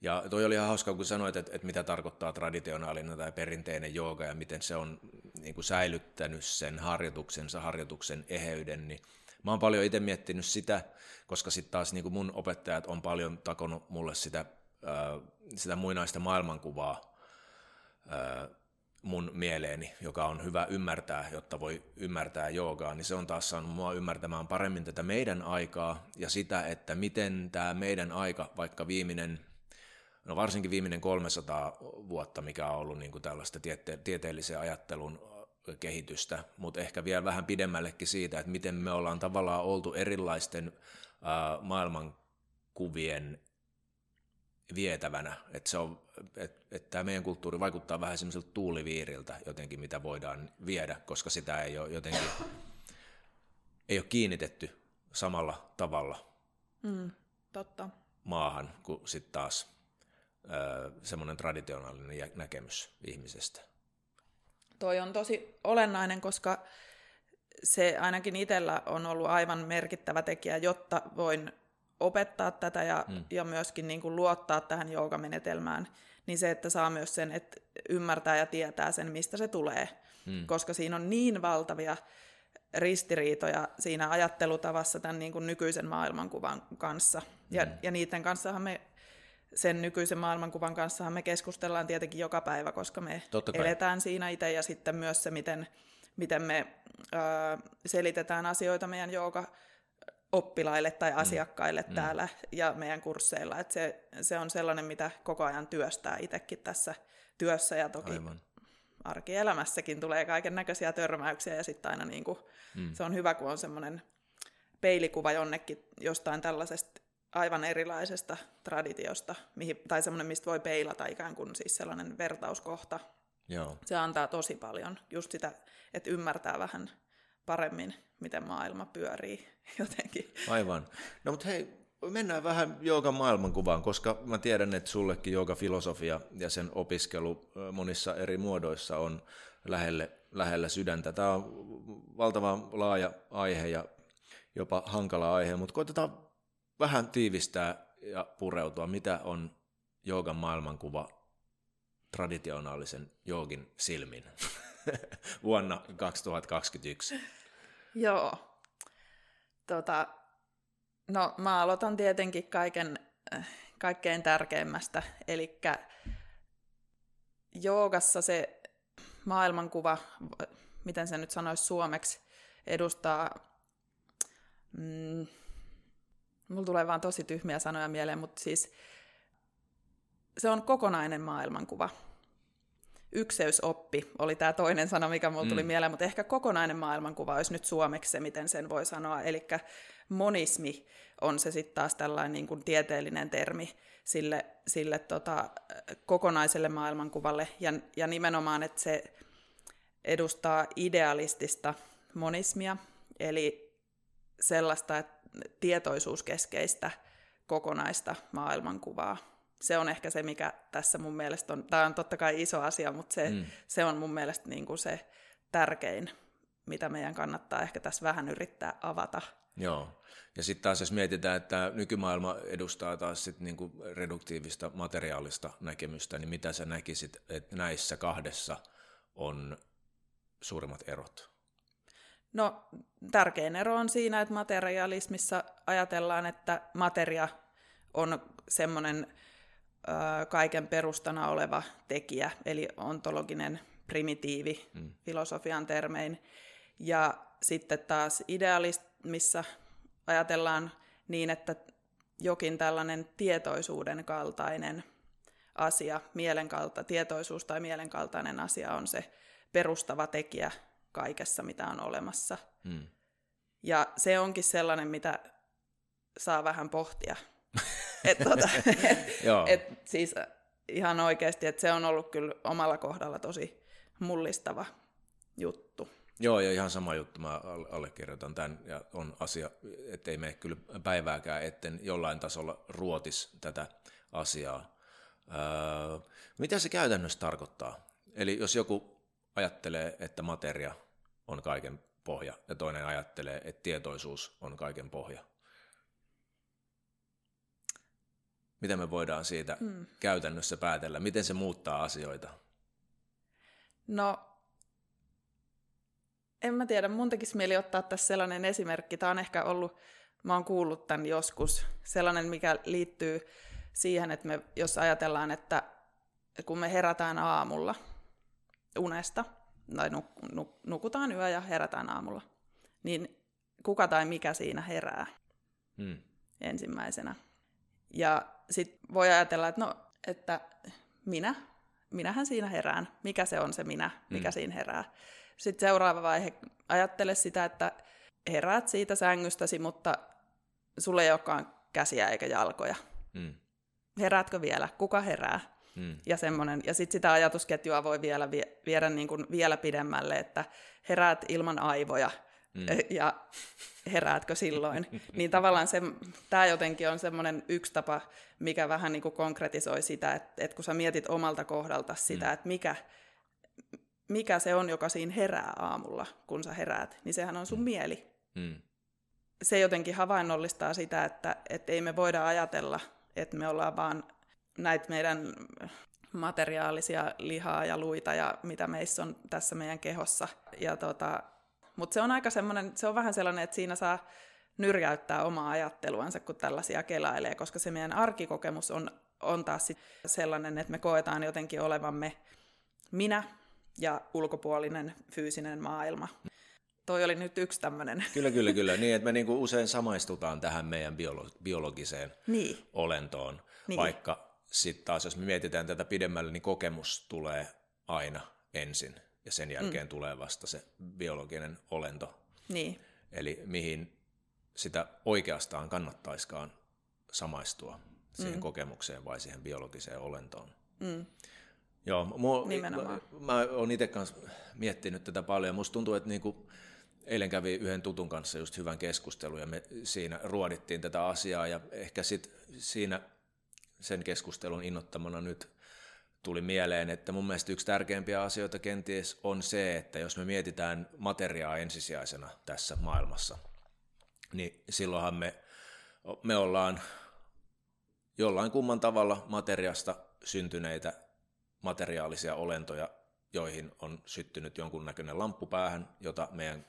Ja toi oli ihan hauska, kun sanoit, että, että mitä tarkoittaa traditionaalinen tai perinteinen jooga ja miten se on niin kuin säilyttänyt sen harjoituksensa, harjoituksen eheyden, niin mä oon paljon itse miettinyt sitä, koska sitten taas niin mun opettajat on paljon takonut mulle sitä, sitä muinaista maailmankuvaa mun mieleeni, joka on hyvä ymmärtää, jotta voi ymmärtää joogaa, niin se on taas saanut mua ymmärtämään paremmin tätä meidän aikaa ja sitä, että miten tämä meidän aika, vaikka viimeinen no varsinkin viimeinen 300 vuotta, mikä on ollut niin kuin tällaista tiete- tieteellisen ajattelun kehitystä, mutta ehkä vielä vähän pidemmällekin siitä, että miten me ollaan tavallaan oltu erilaisten äh, maailmankuvien vietävänä, että, se on, että, että tämä meidän kulttuuri vaikuttaa vähän semmoiselta tuuliviiriltä jotenkin, mitä voidaan viedä, koska sitä ei ole jotenkin, ei ole kiinnitetty samalla tavalla mm, totta. maahan kuin sitten taas semmoinen traditionaalinen näkemys ihmisestä. Toi on tosi olennainen, koska se ainakin itsellä on ollut aivan merkittävä tekijä, jotta voin opettaa tätä ja, hmm. ja myöskin niin kuin luottaa tähän joogamenetelmään, niin se, että saa myös sen, että ymmärtää ja tietää sen, mistä se tulee. Hmm. Koska siinä on niin valtavia ristiriitoja siinä ajattelutavassa tämän niin kuin nykyisen maailmankuvan kanssa. Ja, hmm. ja niiden kanssahan me sen nykyisen maailmankuvan kanssa me keskustellaan tietenkin joka päivä, koska me eletään siinä itse ja sitten myös se, miten, miten me ää, selitetään asioita meidän jooga oppilaille tai mm. asiakkaille mm. täällä ja meidän kursseilla. Et se, se on sellainen, mitä koko ajan työstää itsekin tässä työssä ja toki Aivan. arkielämässäkin tulee kaiken näköisiä törmäyksiä ja sitten aina niin kuin, mm. se on hyvä, kun on semmoinen peilikuva jonnekin jostain tällaisesta aivan erilaisesta traditiosta, mihin, tai semmoinen, mistä voi peilata ikään kuin siis sellainen vertauskohta. Joo. Se antaa tosi paljon just sitä, että ymmärtää vähän paremmin, miten maailma pyörii jotenkin. Aivan. No mutta hei, mennään vähän joogan maailmankuvaan, koska mä tiedän, että sullekin filosofia ja sen opiskelu monissa eri muodoissa on lähelle, lähellä sydäntä. Tämä on valtavan laaja aihe ja jopa hankala aihe, mutta koitetaan vähän tiivistää ja pureutua, mitä on joogan maailmankuva traditionaalisen joogin silmin vuonna 2021? Joo. Tota, no mä aloitan tietenkin kaiken, kaikkein tärkeimmästä, eli joogassa se maailmankuva, miten se nyt sanoisi suomeksi, edustaa mm, Mulla tulee vaan tosi tyhmiä sanoja mieleen, mutta siis se on kokonainen maailmankuva. Ykseysoppi oli tämä toinen sana, mikä mulla tuli mm. mieleen, mutta ehkä kokonainen maailmankuva olisi nyt suomeksi se, miten sen voi sanoa. Eli monismi on se sitten taas tällainen niin kuin tieteellinen termi sille, sille tota, kokonaiselle maailmankuvalle. Ja, ja nimenomaan, että se edustaa idealistista monismia, eli sellaista, että tietoisuuskeskeistä kokonaista maailmankuvaa. Se on ehkä se, mikä tässä mun mielestä on, tämä on totta kai iso asia, mutta se, mm. se on mun mielestä niin kuin se tärkein, mitä meidän kannattaa ehkä tässä vähän yrittää avata. Joo. Ja sitten taas jos mietitään, että nykymaailma edustaa taas sit niinku reduktiivista materiaalista näkemystä, niin mitä sä näkisit, että näissä kahdessa on suurimmat erot? No tärkein ero on siinä, että materialismissa ajatellaan, että materia on semmoinen kaiken perustana oleva tekijä, eli ontologinen primitiivi mm. filosofian termein. Ja sitten taas idealismissa ajatellaan niin, että jokin tällainen tietoisuuden kaltainen asia, mielenkalta, tietoisuus tai mielenkaltainen asia on se perustava tekijä kaikessa, mitä on olemassa. Mm. Ja se onkin sellainen, mitä saa vähän pohtia. et, tota, et, et, siis ihan oikeasti, että se on ollut kyllä omalla kohdalla tosi mullistava juttu. Joo, ja ihan sama juttu, mä allekirjoitan tämän, ja on asia, ettei mene kyllä päivääkään, etten jollain tasolla ruotis tätä asiaa. Öö, mitä se käytännössä tarkoittaa? Eli jos joku ajattelee, että materia on kaiken pohja, ja toinen ajattelee, että tietoisuus on kaiken pohja. Mitä me voidaan siitä mm. käytännössä päätellä? Miten se muuttaa asioita? No, en mä tiedä, mun tekisi mieli ottaa tässä sellainen esimerkki. Tämä on ehkä ollut, mä oon kuullut tämän joskus, sellainen, mikä liittyy siihen, että me, jos ajatellaan, että kun me herätään aamulla unesta, tai nuk, nuk, nukutaan yö ja herätään aamulla, niin kuka tai mikä siinä herää hmm. ensimmäisenä. Ja sitten voi ajatella, että no, että minä, minähän siinä herään. Mikä se on se minä, mikä hmm. siinä herää. Sitten seuraava vaihe, ajattele sitä, että heräät siitä sängystäsi, mutta sulle ei olekaan käsiä eikä jalkoja. Hmm. Heräätkö vielä? Kuka herää? Mm. Ja, semmonen, ja sitten sitä ajatusketjua voi vielä vie, viedä niin kuin vielä pidemmälle, että heräät ilman aivoja, mm. ja heräätkö silloin. niin tavallaan se, tämä jotenkin on semmoinen yksi tapa, mikä vähän niin kuin konkretisoi sitä, että, että kun sä mietit omalta kohdalta sitä, mm. että mikä, mikä se on, joka siinä herää aamulla, kun sä heräät, niin sehän on sun mm. mieli. Mm. Se jotenkin havainnollistaa sitä, että, että ei me voida ajatella, että me ollaan vaan näitä meidän materiaalisia lihaa ja luita ja mitä meissä on tässä meidän kehossa. Ja tota, mutta se on aika semmoinen, se on vähän sellainen, että siinä saa nyrjäyttää omaa ajatteluansa, kun tällaisia kelailee, koska se meidän arkikokemus on, on taas sit sellainen, että me koetaan jotenkin olevamme minä ja ulkopuolinen fyysinen maailma. Toi oli nyt yksi tämmöinen. Kyllä, kyllä, kyllä. Niin, että me niinku usein samaistutaan tähän meidän biolo- biologiseen niin. olentoon, niin. vaikka sitten taas, jos me mietitään tätä pidemmälle, niin kokemus tulee aina ensin ja sen jälkeen mm. tulee vasta se biologinen olento. Niin. Eli mihin sitä oikeastaan kannattaiskaan samaistua siihen mm. kokemukseen vai siihen biologiseen olentoon. Mm. Joo, mua, Nimenomaan. mä, mä oon itse kanssa miettinyt tätä paljon. Musta tuntuu, että niinku, eilen kävi yhden tutun kanssa just hyvän keskustelun ja me siinä ruodittiin tätä asiaa ja ehkä sit siinä sen keskustelun innottamana nyt tuli mieleen, että mun mielestä yksi tärkeimpiä asioita kenties on se, että jos me mietitään materiaa ensisijaisena tässä maailmassa, niin silloinhan me, me ollaan jollain kumman tavalla materiasta syntyneitä materiaalisia olentoja, joihin on syttynyt jonkunnäköinen lamppu päähän, jota meidän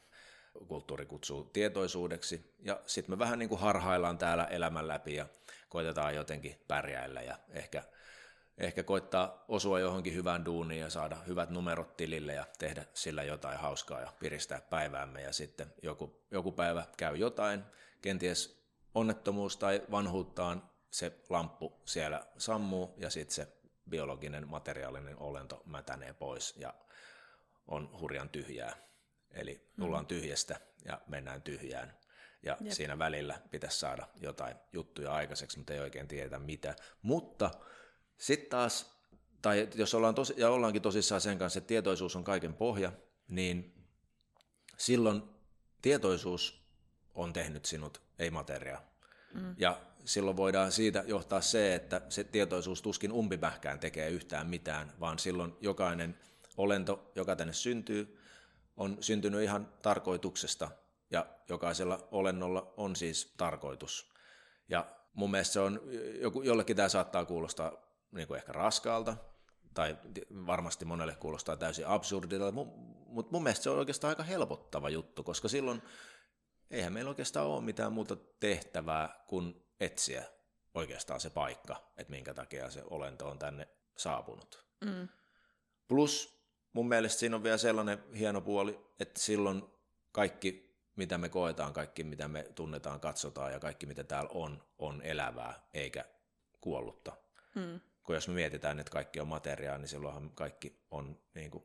kulttuuri kutsuu tietoisuudeksi. Ja sitten me vähän niin kuin harhaillaan täällä elämän läpi ja koitetaan jotenkin pärjäillä ja ehkä, ehkä koittaa osua johonkin hyvään duuniin ja saada hyvät numerot tilille ja tehdä sillä jotain hauskaa ja piristää päiväämme. Ja sitten joku, joku päivä käy jotain, kenties onnettomuus tai vanhuuttaan se lamppu siellä sammuu ja sitten se biologinen materiaalinen olento mätänee pois ja on hurjan tyhjää. Eli tullaan mm. tyhjästä ja mennään tyhjään. Ja Jep. siinä välillä pitäisi saada jotain juttuja aikaiseksi, mutta ei oikein tiedetä mitä. Mutta sitten taas, tai jos ollaan tosi, ja ollaankin tosissaan sen kanssa, että tietoisuus on kaiken pohja, niin silloin tietoisuus on tehnyt sinut, ei materia. Mm. Ja silloin voidaan siitä johtaa se, että se tietoisuus tuskin umpimähkään tekee yhtään mitään, vaan silloin jokainen olento, joka tänne syntyy, on syntynyt ihan tarkoituksesta ja jokaisella olennolla on siis tarkoitus. Ja mun mielestä se on, jollekin tämä saattaa kuulostaa niin kuin ehkä raskaalta, tai varmasti monelle kuulostaa täysin absurdilta, mutta mun mielestä se on oikeastaan aika helpottava juttu, koska silloin eihän meillä oikeastaan ole mitään muuta tehtävää kuin etsiä oikeastaan se paikka, että minkä takia se olento on tänne saapunut. Mm. Plus mun mielestä siinä on vielä sellainen hieno puoli, että silloin kaikki, mitä me koetaan, kaikki, mitä me tunnetaan, katsotaan ja kaikki, mitä täällä on, on elävää eikä kuollutta. Mm. Kun jos me mietitään, että kaikki on materiaa, niin silloinhan kaikki on niin kuin,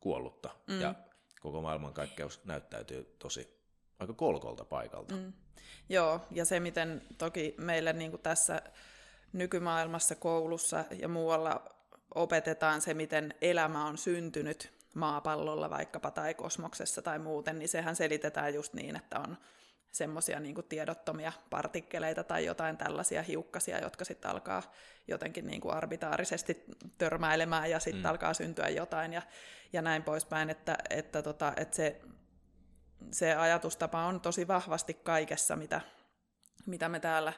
kuollutta. Mm. Ja koko maailmankaikkeus näyttäytyy tosi aika kolkolta paikalta. Mm. Joo, ja se miten toki meille niin kuin tässä nykymaailmassa, koulussa ja muualla opetetaan se, miten elämä on syntynyt maapallolla vaikkapa tai kosmoksessa tai muuten, niin sehän selitetään just niin, että on semmoisia niin tiedottomia partikkeleita tai jotain tällaisia hiukkasia, jotka sitten alkaa jotenkin niin kuin arbitaarisesti törmäilemään ja sitten mm. alkaa syntyä jotain ja, ja näin poispäin, että, että, tota, että se, se ajatustapa on tosi vahvasti kaikessa, mitä, mitä me täällä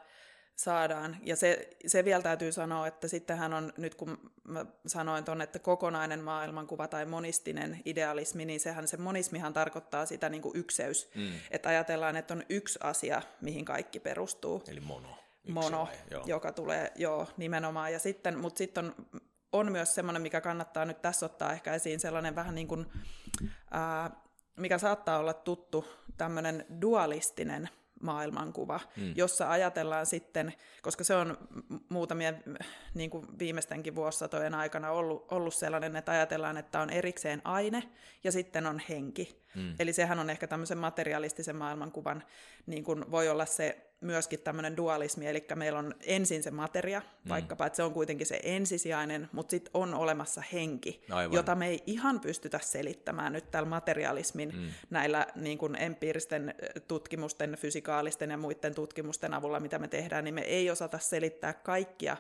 saadaan. Ja se, se vielä täytyy sanoa, että sittenhän on, nyt kun mä sanoin tuonne, että kokonainen maailmankuva tai monistinen idealismi, niin sehän se monismihan tarkoittaa sitä niin kuin ykseys. Mm. Että ajatellaan, että on yksi asia, mihin kaikki perustuu. Eli mono. mono, joo. joka tulee, joo, nimenomaan. Ja sitten, mutta sitten on, on myös semmoinen, mikä kannattaa nyt tässä ottaa ehkä esiin, sellainen vähän niin kuin, ää, mikä saattaa olla tuttu, tämmöinen dualistinen maailmankuva, mm. jossa ajatellaan sitten, koska se on muutamien niin kuin viimeistenkin vuosisatojen aikana ollut, ollut sellainen, että ajatellaan, että on erikseen aine ja sitten on henki. Mm. Eli sehän on ehkä tämmöisen materialistisen maailmankuvan, niin kuin voi olla se myöskin tämmöinen dualismi, eli meillä on ensin se materia, mm. vaikkapa, että se on kuitenkin se ensisijainen, mutta sitten on olemassa henki, Aivan. jota me ei ihan pystytä selittämään nyt tällä materialismin mm. näillä niin kuin empiiristen tutkimusten, fysikaalisten ja muiden tutkimusten avulla, mitä me tehdään, niin me ei osata selittää kaikkia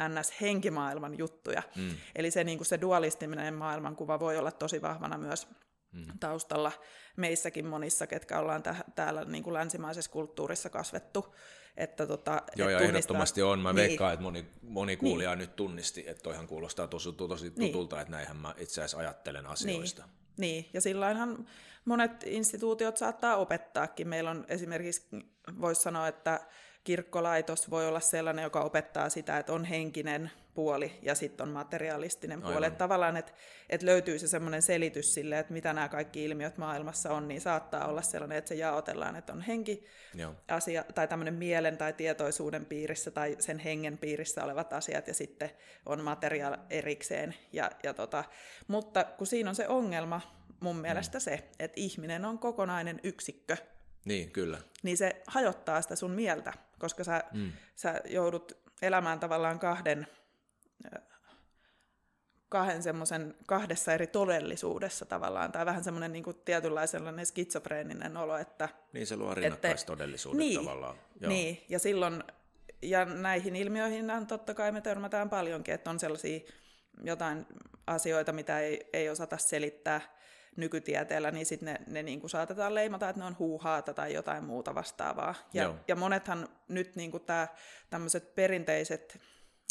NS-henkimaailman juttuja. Mm. Eli se, niin kuin se dualistinen maailmankuva voi olla tosi vahvana myös mm. taustalla meissäkin monissa, ketkä ollaan tä- täällä niin kuin länsimaisessa kulttuurissa kasvettu. Että tota, Joo, et ja tunnistaa... ehdottomasti on. Mä niin. veikkaan, että moni, moni kuulija niin. nyt tunnisti, että toihan kuulostaa tosi, tosi niin. tutulta, niin. että näinhän mä itse asiassa ajattelen asioista. Niin. Niin, ja silloinhan monet instituutiot saattaa opettaakin. Meillä on esimerkiksi, voisi sanoa, että kirkkolaitos voi olla sellainen, joka opettaa sitä, että on henkinen puoli ja sitten on materialistinen puoli. Että tavallaan, että, että löytyy se semmoinen selitys sille, että mitä nämä kaikki ilmiöt maailmassa on, niin saattaa olla sellainen, että se jaotellaan, että on henki, Joo. asia, tai tämmöinen mielen tai tietoisuuden piirissä tai sen hengen piirissä olevat asiat, ja sitten on materiaal erikseen. Ja, ja tota, mutta kun siinä on se ongelma, mun mielestä mm. se, että ihminen on kokonainen yksikkö, niin, kyllä. Niin se hajottaa sitä sun mieltä, koska sä, mm. sä joudut elämään tavallaan kahden, kahden semmoisen, kahdessa eri todellisuudessa tavallaan, tai vähän semmoinen niin tietynlainen skitsofreeninen olo, että... Niin se luo rinnakkaistodellisuudet niin, tavallaan. Joo. Niin, ja silloin, ja näihin ilmiöihin totta kai me törmätään paljonkin, että on sellaisia jotain asioita, mitä ei, ei osata selittää, nykytieteellä, niin sitten ne, ne niin kuin saatetaan leimata, että ne on huuhaata tai jotain muuta vastaavaa. Ja, ja monethan nyt niin kuin tämä, tämmöiset perinteiset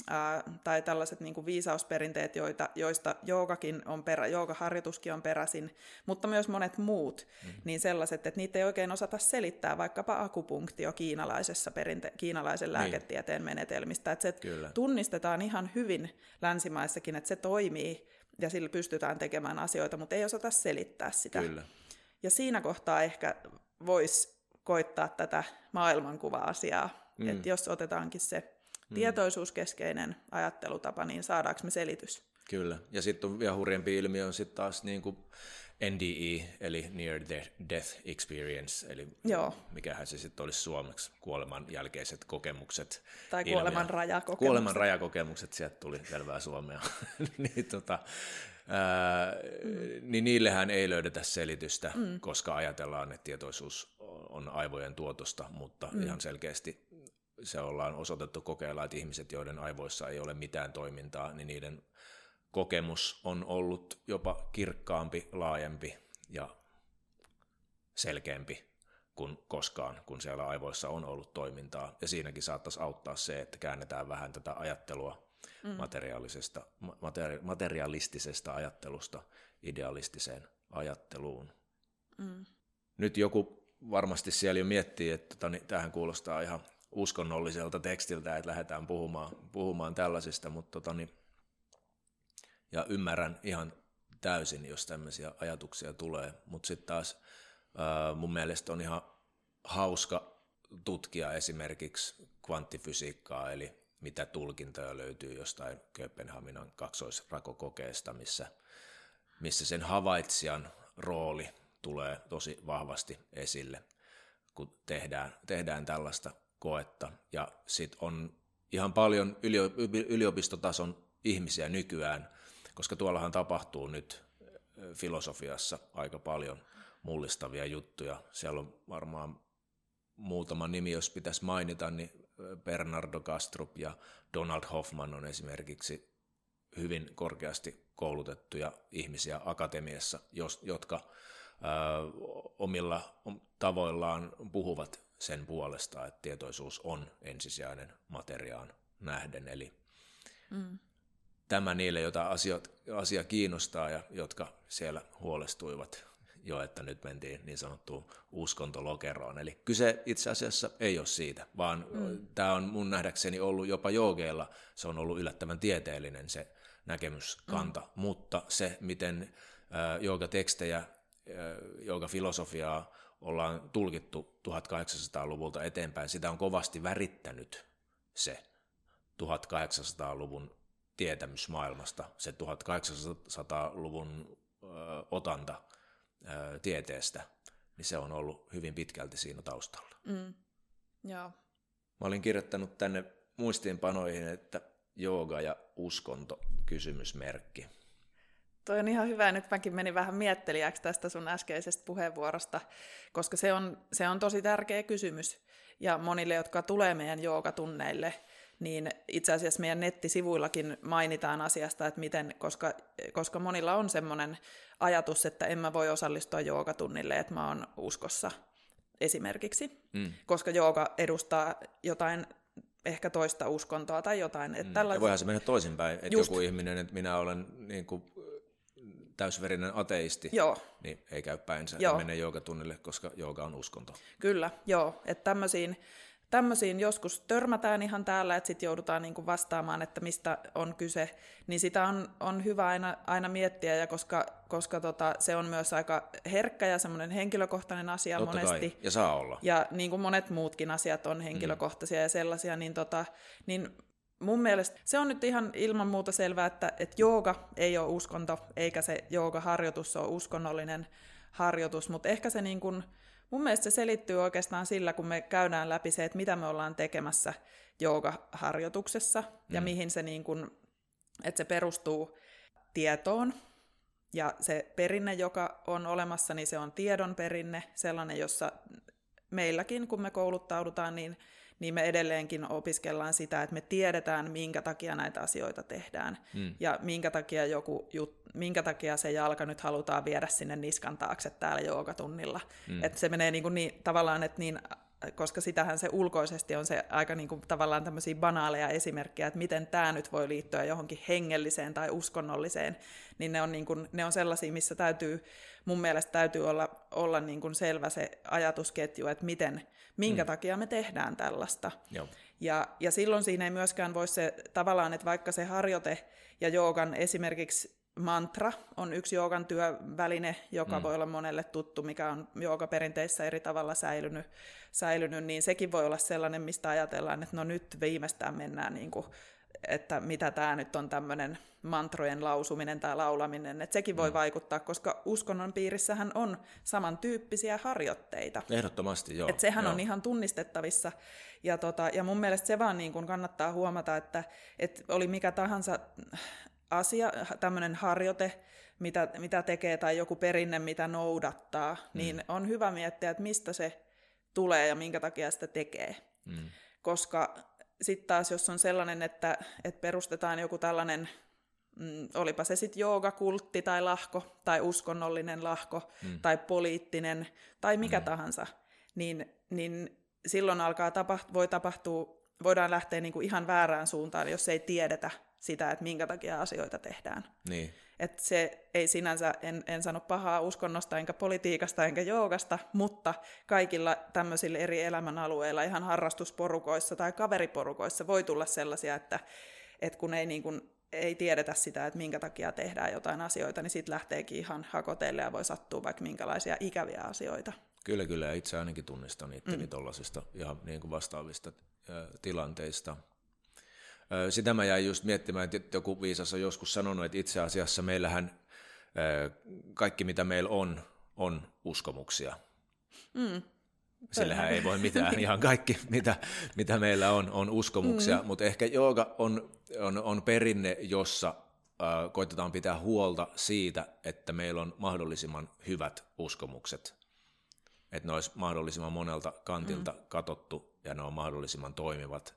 ää, tai tällaiset niin viisausperinteet, joita, joista joogakin on perä, joogaharjoituskin on peräisin, mutta myös monet muut, mm-hmm. niin sellaiset, että niitä ei oikein osata selittää vaikkapa akupunktio kiinalaisessa perinte- kiinalaisen niin. lääketieteen menetelmistä. Että se Kyllä. tunnistetaan ihan hyvin länsimaissakin, että se toimii ja sillä pystytään tekemään asioita, mutta ei osata selittää sitä. Kyllä. Ja siinä kohtaa ehkä voisi koittaa tätä maailmankuva-asiaa, mm. että jos otetaankin se mm. tietoisuuskeskeinen ajattelutapa, niin saadaanko me selitys? Kyllä, ja sitten on vielä hurjempi ilmiö on sitten taas niin kuin NDE, eli Near Death Experience, eli Joo. mikähän se sitten olisi suomeksi, kuoleman jälkeiset kokemukset. Tai kuoleman rajakokemukset. Kuoleman rajakokemukset, sieltä tuli selvää suomea. niin, tota, ää, niin niillehän ei löydetä selitystä, mm. koska ajatellaan, että tietoisuus on aivojen tuotosta, mutta mm. ihan selkeästi se ollaan osoitettu kokeilla, että ihmiset, joiden aivoissa ei ole mitään toimintaa, niin niiden kokemus on ollut jopa kirkkaampi, laajempi ja selkeämpi kuin koskaan, kun siellä aivoissa on ollut toimintaa. Ja siinäkin saattaisi auttaa se, että käännetään vähän tätä ajattelua mm. materiaalisesta, materi, materialistisesta ajattelusta idealistiseen ajatteluun. Mm. Nyt joku varmasti siellä jo miettii, että tota, niin, tähän kuulostaa ihan uskonnolliselta tekstiltä, että lähdetään puhumaan, puhumaan tällaisista, mutta tota, niin, ja ymmärrän ihan täysin, jos tämmöisiä ajatuksia tulee, mutta sitten taas mun mielestä on ihan hauska tutkia esimerkiksi kvanttifysiikkaa, eli mitä tulkintoja löytyy jostain Kööpenhaminan kaksoisrakokokeesta, missä, missä sen havaitsijan rooli tulee tosi vahvasti esille, kun tehdään, tehdään tällaista koetta. Ja sitten on ihan paljon yliopistotason ihmisiä nykyään, koska tuollahan tapahtuu nyt filosofiassa aika paljon mullistavia juttuja. Siellä on varmaan muutama nimi, jos pitäisi mainita, niin Bernardo Kastrup ja Donald Hoffman on esimerkiksi hyvin korkeasti koulutettuja ihmisiä akatemiassa, jotka omilla tavoillaan puhuvat sen puolesta, että tietoisuus on ensisijainen materiaan nähden. Eli mm. tämä niille, joita asiat, asia kiinnostaa ja jotka siellä huolestuivat jo, että nyt mentiin niin sanottuun uskontolokeroon. Eli kyse itse asiassa ei ole siitä, vaan mm. tämä on mun nähdäkseni ollut jopa joogeilla, se on ollut yllättävän tieteellinen se näkemyskanta, mm. mutta se, miten joogatekstejä, äh, joogafilosofiaa ollaan tulkittu 1800-luvulta eteenpäin, sitä on kovasti värittänyt se 1800-luvun tietämysmaailmasta, se 1800-luvun ö, otanta tieteestä, niin se on ollut hyvin pitkälti siinä taustalla. Mm. Joo. Mä olin kirjoittanut tänne muistiinpanoihin, että jooga ja uskonto kysymysmerkki. Toi on ihan hyvä. Nyt mäkin menin vähän miettelijäksi tästä sun äskeisestä puheenvuorosta, koska se on, se on tosi tärkeä kysymys. Ja monille, jotka tulee meidän joogatunneille, niin itse asiassa meidän nettisivuillakin mainitaan asiasta, että miten, koska, koska monilla on semmoinen ajatus, että en mä voi osallistua joogatunnille, että mä oon uskossa esimerkiksi, mm. koska jooga edustaa jotain ehkä toista uskontoa tai jotain. Että mm. tällais... Ja voihan se mennä toisinpäin, että Just. joku ihminen, että minä olen niin kuin täysverinen ateisti, joo. niin ei käy päinsä joo. ja mene joogatunnille, koska jooga on uskonto. Kyllä, joo. Että tämmöisiin, tämmöisiin joskus törmätään ihan täällä, että sitten joudutaan niinku vastaamaan, että mistä on kyse, niin sitä on, on hyvä aina, aina miettiä, ja koska, koska tota, se on myös aika herkkä ja semmoinen henkilökohtainen asia Totta monesti. Kai. Ja saa olla. Ja niin kuin monet muutkin asiat on henkilökohtaisia mm. ja sellaisia, niin, tota, niin mun mielestä se on nyt ihan ilman muuta selvää, että, että jooga ei ole uskonto, eikä se jooga-harjoitus ole uskonnollinen harjoitus, mutta ehkä se niin kuin, mun mielestä se selittyy oikeastaan sillä, kun me käydään läpi se, että mitä me ollaan tekemässä jooga-harjoituksessa mm. ja mihin se niin kuin, että se perustuu tietoon, ja se perinne, joka on olemassa, niin se on tiedon perinne, sellainen, jossa meilläkin, kun me kouluttaudutaan, niin niin me edelleenkin opiskellaan sitä, että me tiedetään, minkä takia näitä asioita tehdään. Mm. Ja minkä takia, joku jut, minkä takia se jalka nyt halutaan viedä sinne niskan taakse täällä joogatunnilla. Mm. Että se menee niin, kuin niin tavallaan, että niin koska sitähän se ulkoisesti on se aika niin kuin tavallaan tämmöisiä banaaleja esimerkkejä, että miten tämä nyt voi liittyä johonkin hengelliseen tai uskonnolliseen, niin ne on, niin kuin, ne on sellaisia, missä täytyy, mun mielestä täytyy olla, olla niin kuin selvä se ajatusketju, että miten, minkä mm. takia me tehdään tällaista. Joo. Ja, ja silloin siinä ei myöskään voi se tavallaan, että vaikka se harjoite ja joogan esimerkiksi mantra on yksi joogan työväline, joka mm. voi olla monelle tuttu, mikä on joogaperinteissä eri tavalla säilynyt, säilynyt, niin sekin voi olla sellainen, mistä ajatellaan, että no nyt viimeistään mennään, niin kuin, että mitä tämä nyt on tämmöinen mantrojen lausuminen tai laulaminen, että sekin voi mm. vaikuttaa, koska uskonnon piirissähän on samantyyppisiä harjoitteita. Ehdottomasti, joo. Että sehän joo. on ihan tunnistettavissa. Ja, tota, ja mun mielestä se vaan niin kuin kannattaa huomata, että, että oli mikä tahansa asia, tämmöinen harjoite, mitä, mitä tekee, tai joku perinne, mitä noudattaa, mm. niin on hyvä miettiä, että mistä se tulee ja minkä takia sitä tekee. Mm. Koska sitten taas, jos on sellainen, että, että perustetaan joku tällainen, mm, olipa se sitten joogakultti tai lahko, tai uskonnollinen lahko, mm. tai poliittinen, tai mikä mm. tahansa, niin, niin silloin alkaa tapaht- voi tapahtua, voidaan lähteä niin kuin ihan väärään suuntaan, jos ei tiedetä sitä, että minkä takia asioita tehdään. Niin. Että se ei sinänsä, en, en sano pahaa uskonnosta, enkä politiikasta, enkä joogasta, mutta kaikilla tämmöisillä eri elämänalueilla, ihan harrastusporukoissa tai kaveriporukoissa voi tulla sellaisia, että, että kun ei, niin kuin, ei tiedetä sitä, että minkä takia tehdään jotain asioita, niin sitten lähteekin ihan hakoteille ja voi sattua vaikka minkälaisia ikäviä asioita. Kyllä, kyllä. Itse ainakin tunnistan itteni mm. tuollaisista ihan niin kuin vastaavista tilanteista. Sitä mä jäin just miettimään, että joku viisas on joskus sanonut, että itse asiassa meillähän kaikki mitä meillä on, on uskomuksia. Mm. Sillähän ei voi mitään, ihan kaikki mitä, mitä meillä on, on uskomuksia, mm. mutta ehkä jooga on, on, on perinne, jossa äh, koitetaan pitää huolta siitä, että meillä on mahdollisimman hyvät uskomukset että ne olisi mahdollisimman monelta kantilta mm. katottu ja ne on mahdollisimman toimivat.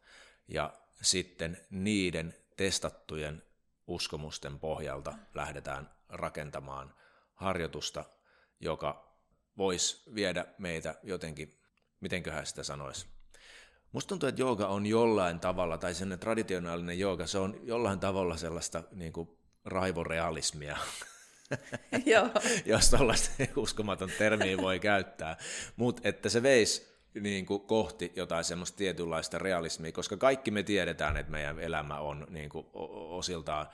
Ja sitten niiden testattujen uskomusten pohjalta lähdetään rakentamaan harjoitusta, joka voisi viedä meitä jotenkin, mitenköhän sitä sanoisi. Musta tuntuu, että jooga on jollain tavalla, tai sen traditionaalinen jooga, se on jollain tavalla sellaista niin kuin raivorealismia. jos tällaista uskomaton termiä voi käyttää, mutta että se veisi niin kuin kohti jotain semmoista tietynlaista realismia, koska kaikki me tiedetään, että meidän elämä on niin kuin osiltaan,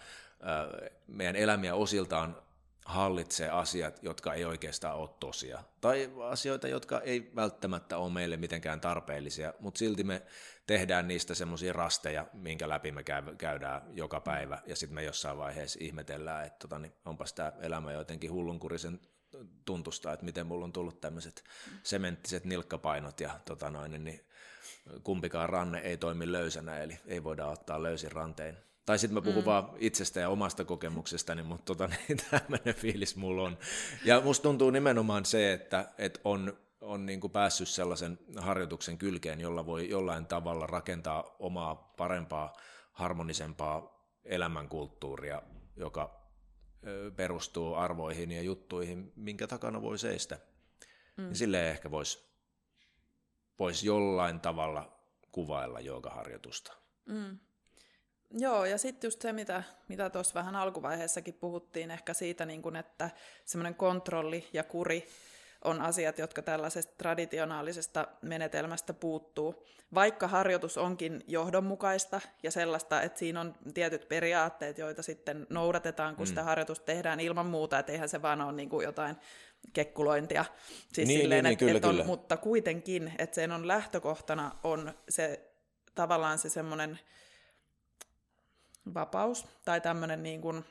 meidän elämiä osiltaan hallitsee asiat, jotka ei oikeastaan ole tosia, tai asioita, jotka ei välttämättä ole meille mitenkään tarpeellisia, mutta silti me tehdään niistä semmoisia rasteja, minkä läpi me käydään joka päivä, ja sitten me jossain vaiheessa ihmetellään, että tota, niin onpas tämä elämä jotenkin hullunkurisen tuntusta, että miten mulla on tullut tämmöiset sementtiset nilkkapainot, ja tota noin, niin kumpikaan ranne ei toimi löysänä, eli ei voida ottaa löysin ranteen tai sitten mä puhun mm. vaan itsestä ja omasta kokemuksestani, mutta tota, niin tämmöinen fiilis mulla on. Ja musta tuntuu nimenomaan se, että, että on, on niin kuin päässyt sellaisen harjoituksen kylkeen, jolla voi jollain tavalla rakentaa omaa parempaa, harmonisempaa elämänkulttuuria, joka perustuu arvoihin ja juttuihin, minkä takana voi seistä. Mm. Ja silleen ehkä voisi vois jollain tavalla kuvailla joogaharjoitusta. Mm. Joo, ja sitten just se, mitä mitä tuossa vähän alkuvaiheessakin puhuttiin, ehkä siitä, niin kun, että semmoinen kontrolli ja kuri on asiat, jotka tällaisesta traditionaalisesta menetelmästä puuttuu. Vaikka harjoitus onkin johdonmukaista ja sellaista, että siinä on tietyt periaatteet, joita sitten noudatetaan, kun mm. sitä harjoitusta tehdään ilman muuta, että eihän se vaan ole niin kuin jotain kekkulointia. Siis niin, silleen, niin, niin, kyllä, et on, kyllä. Mutta kuitenkin, että sen on lähtökohtana on se tavallaan se semmoinen vapaus tai tämmöinen niin kuin,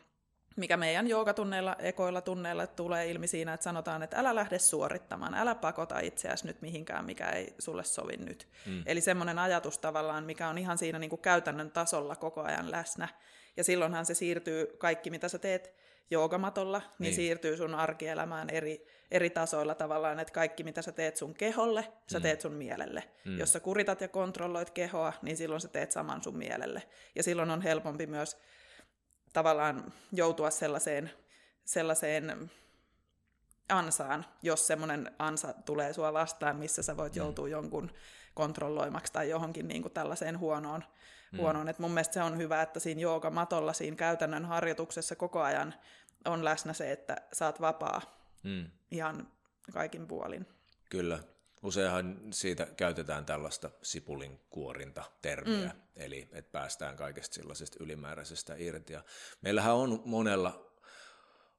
mikä meidän joogatunneilla, ekoilla tunneilla tulee ilmi siinä, että sanotaan, että älä lähde suorittamaan, älä pakota itseäsi nyt mihinkään, mikä ei sulle sovi nyt. Mm. Eli semmoinen ajatus tavallaan, mikä on ihan siinä niin kuin käytännön tasolla koko ajan läsnä. Ja silloinhan se siirtyy, kaikki mitä sä teet joogamatolla, niin, niin siirtyy sun arkielämään eri, eri tasoilla tavallaan, että kaikki mitä sä teet sun keholle, sä mm. teet sun mielelle. Mm. Jos sä kuritat ja kontrolloit kehoa, niin silloin sä teet saman sun mielelle. Ja silloin on helpompi myös tavallaan joutua sellaiseen, sellaiseen ansaan, jos semmoinen ansa tulee sua vastaan, missä sä voit mm. joutua jonkun kontrolloimaksi tai johonkin niin kuin tällaiseen huonoon. Mm. huonoon. Et mun mielestä se on hyvä, että siinä joogamatolla, siinä käytännön harjoituksessa koko ajan on läsnä se, että saat vapaa mm. ihan kaikin puolin. Kyllä. Useinhan siitä käytetään tällaista sipulin kuorinta termiä, mm. eli että päästään kaikesta sellaisesta ylimääräisestä irti. Ja meillähän on monella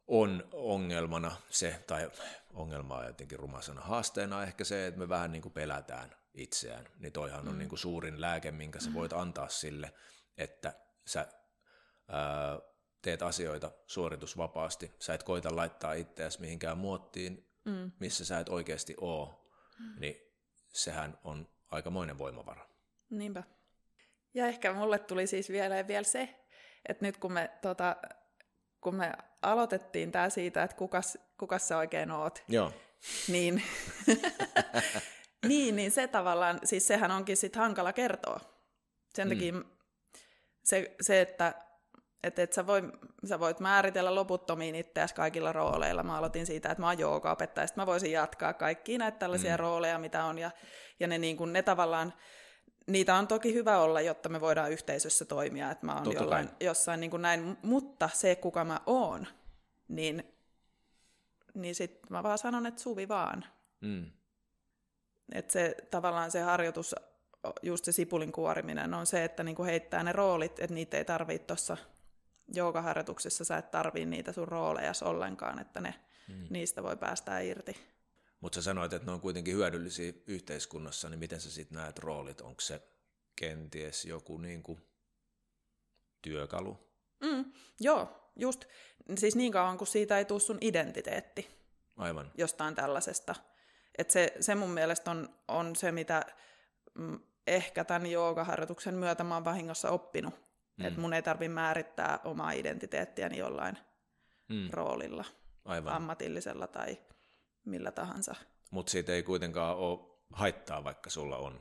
on ongelmana se, tai ongelmaa jotenkin rumasana haasteena ehkä se, että me vähän niin kuin pelätään itseään. Niin toihan mm. on niin kuin suurin lääke, minkä sä voit antaa sille, että sä ää, teet asioita suoritusvapaasti. Sä et koita laittaa itseäsi mihinkään muottiin, mm. missä sä et oikeasti oo. Mm. Niin sehän on aikamoinen voimavara. Niinpä. Ja ehkä mulle tuli siis vielä, vielä se, että nyt kun me, tota, kun me aloitettiin tämä siitä, että kukas, kukas sä oikein oot, Joo. niin, niin, niin se tavallaan, siis sehän onkin sitten hankala kertoa. Sen takia mm. se, se, että Että et sä, voi, sä voit määritellä loputtomiin itseäsi kaikilla rooleilla. Mä aloitin siitä, että mä oon joogaopettaja, sitten mä voisin jatkaa kaikkia näitä tällaisia mm. rooleja, mitä on, ja, ja ne, niin kun, ne tavallaan, niitä on toki hyvä olla, jotta me voidaan yhteisössä toimia, että mä oon jollain, jossain niin kuin näin, mutta se, kuka mä oon, niin, niin sitten mä vaan sanon, että suvi vaan. Mm. Että se tavallaan se harjoitus, just se sipulin kuoriminen, on se, että niinku heittää ne roolit, että niitä ei tarvitse tuossa joogaharjoituksessa, sä et tarvii niitä sun rooleja ollenkaan, että ne, mm. niistä voi päästä irti. Mutta sä sanoit, että ne on kuitenkin hyödyllisiä yhteiskunnassa, niin miten sä sitten näet roolit? Onko se kenties joku niinku työkalu? Mm, joo, just. Siis niin kauan, kun siitä ei tule sun identiteetti. Aivan. Jostain tällaisesta. Et se, se mun mielestä on, on se, mitä mm, ehkä tämän joogaharjoituksen myötä mä oon vahingossa oppinut. Mm. Että mun ei tarvi määrittää omaa identiteettiäni jollain mm. roolilla, Aivan. ammatillisella tai millä tahansa. Mutta siitä ei kuitenkaan ole haittaa, vaikka sulla on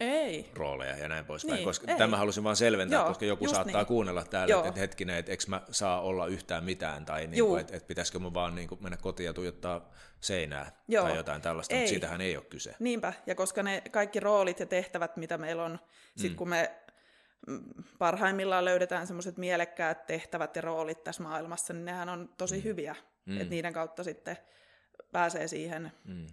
ei. rooleja ja näin poispäin. Niin, koska ei. tämä halusin vain selventää, Joo, koska joku saattaa niin. kuunnella täällä, että, että hetkinen, että eikö mä saa olla yhtään mitään, tai niin että, että pitäisikö mun vaan niin kuin mennä kotiin ja tuijottaa seinää Joo. tai jotain tällaista, ei. mutta siitähän ei ole kyse. Niinpä, ja koska ne kaikki roolit ja tehtävät, mitä meillä on, mm. sit kun me parhaimmillaan löydetään semmoiset mielekkäät tehtävät ja roolit tässä maailmassa, niin nehän on tosi mm. hyviä, mm. että niiden kautta sitten pääsee siihen mm.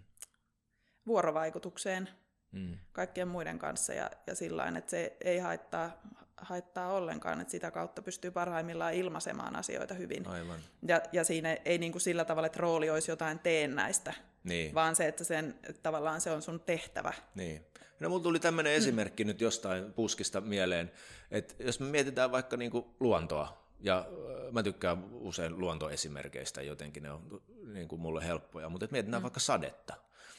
vuorovaikutukseen mm. kaikkien muiden kanssa ja, ja sillä että se ei haittaa, haittaa ollenkaan, että sitä kautta pystyy parhaimmillaan ilmaisemaan asioita hyvin. Aivan. Ja, ja siinä ei niin kuin sillä tavalla, että rooli olisi jotain teennäistä, niin. vaan se, että sen, että tavallaan se on sun tehtävä. Niin. No mulla tuli tämmöinen mm. esimerkki nyt jostain puskista mieleen, että jos me mietitään vaikka niin kuin luontoa, ja mä tykkään usein luontoesimerkeistä jotenkin, ne on niin kuin mulle helppoja, mutta mietitään mm. vaikka sadetta.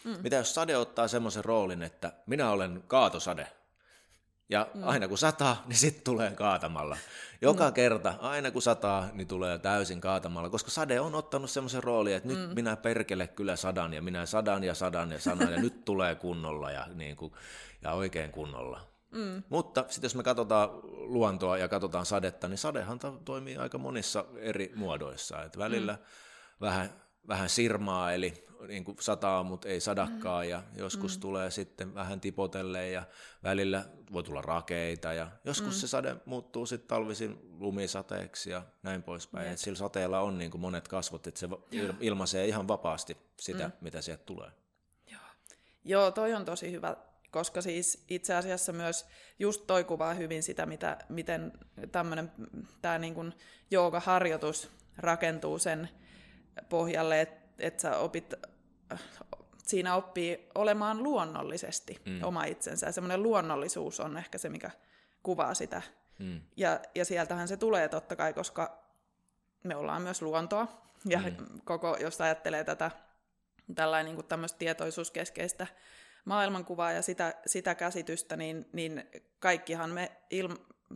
Mm. Mitä jos sade ottaa semmoisen roolin, että minä olen kaatosade, ja mm. aina kun sataa, niin sitten tulee kaatamalla. Joka mm. kerta, aina kun sataa, niin tulee täysin kaatamalla, koska sade on ottanut semmoisen roolin, että nyt mm. minä perkele kyllä sadan, ja minä sadan ja sadan ja sadan, ja nyt tulee kunnolla ja, niin kuin, ja oikein kunnolla. Mm. Mutta sitten jos me katsotaan luontoa ja katsotaan sadetta, niin sadehan toimii aika monissa eri muodoissa. Et välillä mm. vähän, vähän sirmaa, eli niin kuin sataa, mutta ei sadakkaa, mm. ja joskus mm. tulee sitten vähän tipotelle, ja välillä voi tulla rakeita, ja joskus mm. se sade muuttuu sitten talvisin lumisateeksi ja näin poispäin. Yep. Et sillä sateella on niin kuin monet kasvot, että se ilmaisee ihan vapaasti sitä, mm. mitä sieltä tulee. Joo. Joo, toi on tosi hyvä, koska siis itse asiassa myös just toi kuvaa hyvin sitä, mitä, miten tämmöinen tämä niin joogaharjoitus rakentuu sen pohjalle, että että sä opit, siinä oppii olemaan luonnollisesti mm. oma itsensä. Ja semmoinen luonnollisuus on ehkä se, mikä kuvaa sitä. Mm. Ja, ja sieltähän se tulee totta kai, koska me ollaan myös luontoa. Ja mm. koko, jos ajattelee tätä tällainen niin tämmöistä tietoisuuskeskeistä maailmankuvaa ja sitä, sitä käsitystä, niin, niin kaikkihan me il,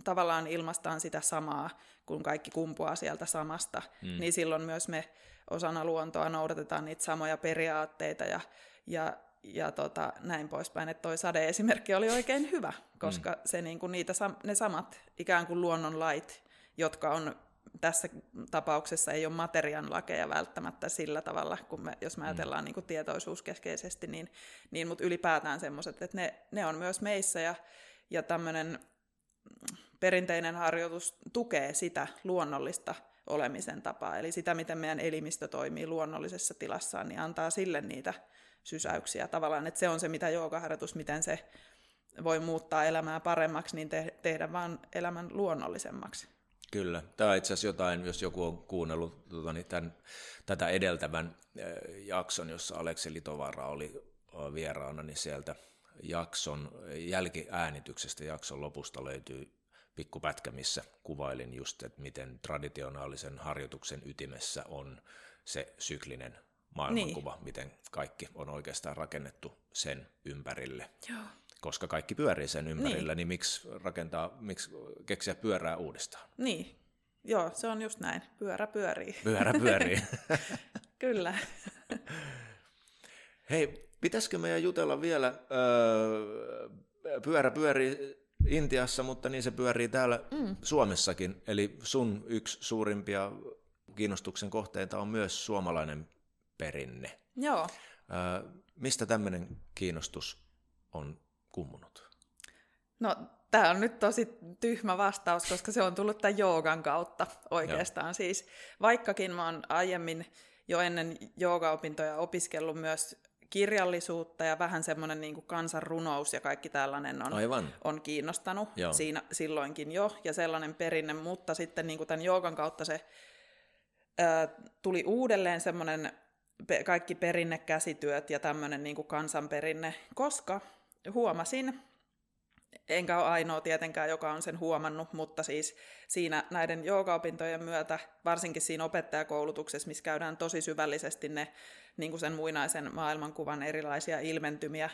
tavallaan ilmastaan sitä samaa, kun kaikki kumpuaa sieltä samasta. Mm. Niin silloin myös me osana luontoa noudatetaan niitä samoja periaatteita ja, ja, ja tota, näin poispäin. Että toi sade-esimerkki oli oikein hyvä, koska mm. se, niin kuin niitä, ne samat ikään kuin luonnonlait, jotka on tässä tapauksessa ei ole materian lakeja välttämättä sillä tavalla, kun me, jos me mm. ajatellaan niin kuin tietoisuuskeskeisesti, niin, niin mutta ylipäätään semmoiset, että ne, ne on myös meissä ja, ja tämmöinen perinteinen harjoitus tukee sitä luonnollista olemisen tapaa. Eli sitä, miten meidän elimistö toimii luonnollisessa tilassaan, niin antaa sille niitä sysäyksiä tavallaan. Että se on se, mitä joogaharjoitus, miten se voi muuttaa elämää paremmaksi, niin te- tehdä vaan elämän luonnollisemmaksi. Kyllä. Tämä on itse asiassa jotain, jos joku on kuunnellut tuota, niin tämän, tätä edeltävän jakson, jossa Aleksi Litovara oli vieraana, niin sieltä jakson jälkiäänityksestä jakson lopusta löytyy pikkupätkä, missä kuvailin just, että miten traditionaalisen harjoituksen ytimessä on se syklinen maailmankuva, niin. miten kaikki on oikeastaan rakennettu sen ympärille. Joo. Koska kaikki pyörii sen ympärillä, niin. niin miksi rakentaa, miksi keksiä pyörää uudestaan? Niin, joo, se on just näin. Pyörä pyörii. Pyörä pyörii. Kyllä. Hei, pitäisikö meidän jutella vielä, öö, pyörä pyörii Intiassa, mutta niin se pyörii täällä mm. Suomessakin. Eli sun yksi suurimpia kiinnostuksen kohteita on myös suomalainen perinne. Joo. Ö, mistä tämmöinen kiinnostus on kummunut? No, tämä on nyt tosi tyhmä vastaus, koska se on tullut tämän joogan kautta oikeastaan. Joo. Siis, vaikkakin mä oon aiemmin jo ennen joogaopintoja opiskellut myös kirjallisuutta ja vähän semmoinen niin kuin kansanrunous ja kaikki tällainen on, Aivan. on kiinnostanut Joo. siinä silloinkin jo, ja sellainen perinne, mutta sitten niin kuin tämän joogan kautta se ää, tuli uudelleen semmoinen pe- kaikki perinnekäsityöt ja tämmöinen niin kuin kansanperinne, koska huomasin, enkä ole ainoa tietenkään, joka on sen huomannut, mutta siis siinä näiden joogaopintojen myötä, varsinkin siinä opettajakoulutuksessa, missä käydään tosi syvällisesti ne niin kuin sen muinaisen maailmankuvan erilaisia ilmentymiä,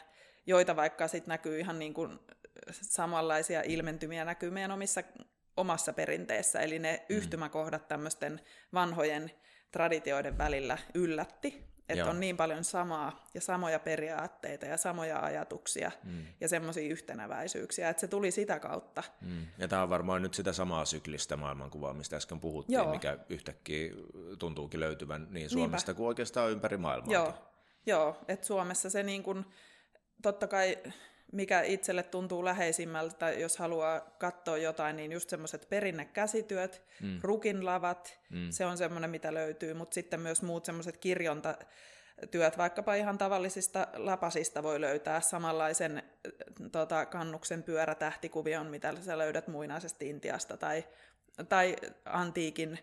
joita vaikka sitten näkyy ihan niin kuin samanlaisia ilmentymiä näkyy meidän omissa, omassa perinteessä, eli ne mm. yhtymäkohdat tämmöisten vanhojen traditioiden välillä yllätti. Että Joo. on niin paljon samaa ja samoja periaatteita ja samoja ajatuksia mm. ja semmoisia yhtenäväisyyksiä, että se tuli sitä kautta. Mm. Ja tämä on varmaan nyt sitä samaa syklistä maailmankuvaa, mistä äsken puhuttiin, Joo. mikä yhtäkkiä tuntuukin löytyvän niin Suomesta Niinpä. kuin oikeastaan ympäri maailmaa. Joo, Joo että Suomessa se niin kuin, totta kai mikä itselle tuntuu läheisimmältä, jos haluaa katsoa jotain, niin just semmoiset perinnekäsityöt, mm. rukinlavat, mm. se on semmoinen, mitä löytyy, mutta sitten myös muut semmoiset kirjontatyöt, vaikkapa ihan tavallisista lapasista voi löytää samanlaisen tota, kannuksen pyörätähtikuvion, mitä sä löydät muinaisesta Intiasta, tai, tai antiikin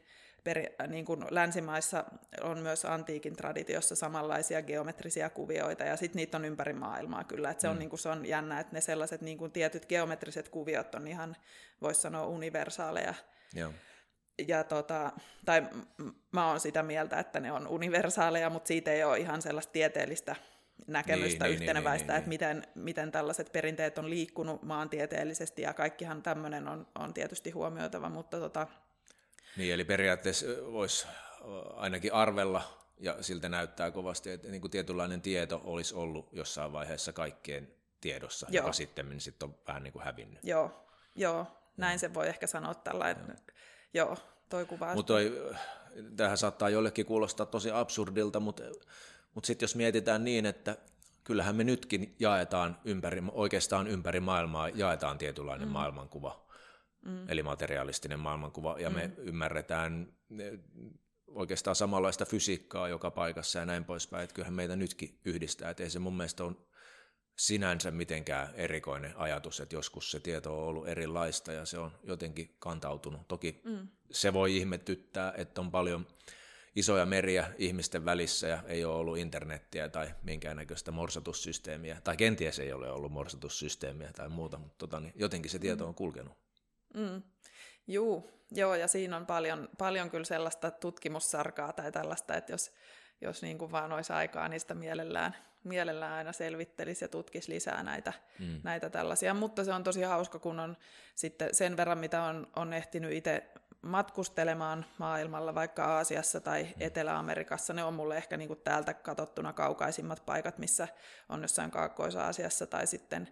per, niin kuin länsimaissa on myös antiikin traditiossa samanlaisia geometrisia kuvioita, ja sitten niitä on ympäri maailmaa kyllä. Et se, on, mm. niin kuin, se on jännä, että ne sellaiset niin kuin tietyt geometriset kuviot on ihan, voisi sanoa, universaaleja. Joo. Ja tota, tai mä oon sitä mieltä, että ne on universaaleja, mutta siitä ei ole ihan sellaista tieteellistä näkemystä niin, niin, niin yhteneväistä, niin, niin, niin, että miten, miten tällaiset perinteet on liikkunut maantieteellisesti, ja kaikkihan tämmöinen on, on tietysti huomioitava, mutta tota, niin, eli periaatteessa voisi ainakin arvella, ja siltä näyttää kovasti, että niin kuin tietynlainen tieto olisi ollut jossain vaiheessa kaikkien tiedossa, Joo. joka sitten sit on vähän niin kuin hävinnyt. Joo, Joo. näin se voi ehkä sanoa tällainen. Joo, Joo toi kuva. Mutta tähän saattaa jollekin kuulostaa tosi absurdilta, mutta, mutta sitten jos mietitään niin, että kyllähän me nytkin jaetaan ympäri, oikeastaan ympäri maailmaa jaetaan tietynlainen mm. maailmankuva mm. eli materialistinen maailmankuva, ja mm. me ymmärretään oikeastaan samanlaista fysiikkaa joka paikassa ja näin poispäin, että kyllähän meitä nytkin yhdistää, että ei se mun mielestä on sinänsä mitenkään erikoinen ajatus, että joskus se tieto on ollut erilaista ja se on jotenkin kantautunut. Toki mm. se voi ihmetyttää, että on paljon isoja meriä ihmisten välissä ja ei ole ollut internettiä tai minkäännäköistä morsatussysteemiä, tai kenties ei ole ollut morsatussysteemiä tai muuta, mutta tota, niin jotenkin se tieto mm. on kulkenut. Mm. Juu, joo, ja siinä on paljon, paljon kyllä sellaista tutkimussarkaa tai tällaista, että jos, jos niin kuin vaan olisi aikaa, niin sitä mielellään, mielellään aina selvittelisi ja tutkisi lisää näitä, mm. näitä tällaisia. Mutta se on tosi hauska, kun on sitten sen verran, mitä on, on ehtinyt itse matkustelemaan maailmalla, vaikka Aasiassa tai mm. Etelä-Amerikassa. Ne on mulle ehkä niin kuin täältä katsottuna kaukaisimmat paikat, missä on jossain Kaakkois-Aasiassa tai sitten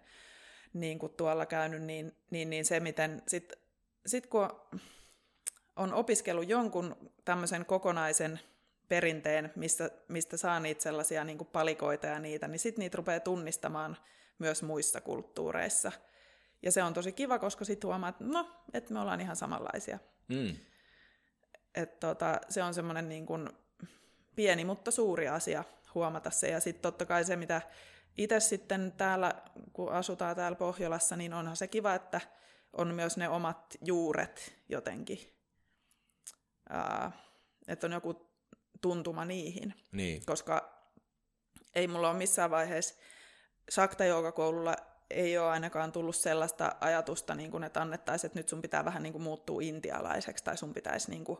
niin kuin tuolla käynyt, niin, niin, niin se, miten sitten sit kun on opiskellut jonkun tämmöisen kokonaisen perinteen, mistä, mistä saa niitä sellaisia niin kuin palikoita ja niitä, niin sitten niitä rupeaa tunnistamaan myös muissa kulttuureissa. Ja se on tosi kiva, koska sitten huomaa, että no, että me ollaan ihan samanlaisia. Mm. Et tota, se on semmoinen niin kuin pieni, mutta suuri asia huomata se. Ja sitten totta kai se, mitä itse sitten täällä, kun asutaan täällä Pohjolassa, niin onhan se kiva, että on myös ne omat juuret jotenkin. Ää, että on joku tuntuma niihin. Niin. Koska ei mulla ole missään vaiheessa sakta koululla ei ole ainakaan tullut sellaista ajatusta, niin kuin, että annettaisiin, että nyt sun pitää vähän niin kuin muuttua intialaiseksi, tai sun pitäisi niin kuin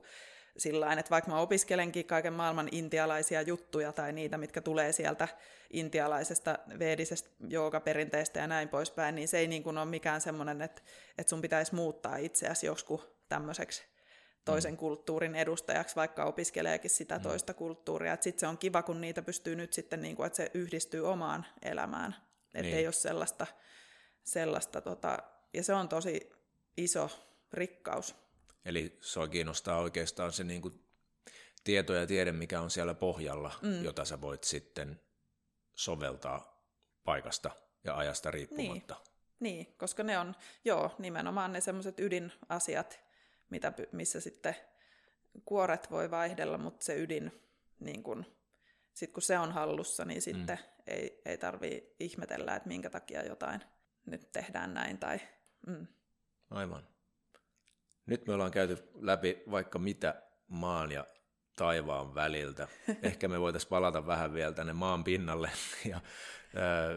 sillä että vaikka mä opiskelenkin kaiken maailman intialaisia juttuja tai niitä, mitkä tulee sieltä intialaisesta veedisestä joogaperinteestä ja näin poispäin, niin se ei niin kuin ole mikään semmoinen, että, että sun pitäisi muuttaa itseäsi joskus tämmöiseksi toisen mm. kulttuurin edustajaksi, vaikka opiskeleekin sitä mm. toista kulttuuria. Sitten se on kiva, kun niitä pystyy nyt sitten, niin kuin, että se yhdistyy omaan elämään. Että niin. ei ole sellaista, sellaista tota, ja se on tosi iso rikkaus. Eli sua kiinnostaa oikeastaan se niin kuin tieto ja tiede, mikä on siellä pohjalla, mm. jota sä voit sitten soveltaa paikasta ja ajasta riippumatta. Niin, niin koska ne on, joo, nimenomaan ne semmoiset ydinasiat, mitä, missä sitten kuoret voi vaihdella, mutta se ydin, niin kun, sit kun se on hallussa, niin sitten mm. ei, ei tarvii ihmetellä, että minkä takia jotain nyt tehdään näin. Tai, mm. Aivan. Nyt me ollaan käyty läpi vaikka mitä maan ja taivaan väliltä. Ehkä me voitaisiin palata vähän vielä tänne maan pinnalle. Ja, ää,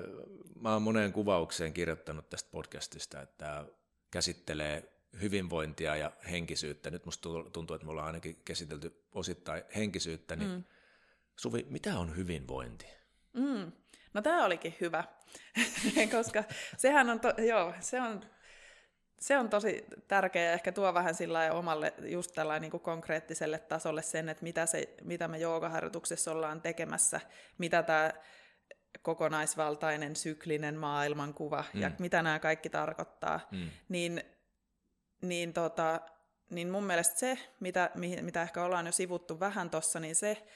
mä oon moneen kuvaukseen kirjoittanut tästä podcastista, että tämä käsittelee hyvinvointia ja henkisyyttä. Nyt musta tuntuu, että me ollaan ainakin käsitelty osittain henkisyyttä, niin mm. Suvi, mitä on hyvinvointi? Mm. No tämä olikin hyvä, koska sehän on, to, joo, se on, se on tosi tärkeä ja ehkä tuo vähän sillä omalle just tällainen niin kuin konkreettiselle tasolle sen, että mitä, se, mitä me joogaharjoituksessa ollaan tekemässä, mitä tämä kokonaisvaltainen syklinen maailmankuva mm. ja mitä nämä kaikki tarkoittaa, mm. niin niin, tota, niin mun mielestä se, mitä, mitä ehkä ollaan jo sivuttu vähän tuossa, niin se,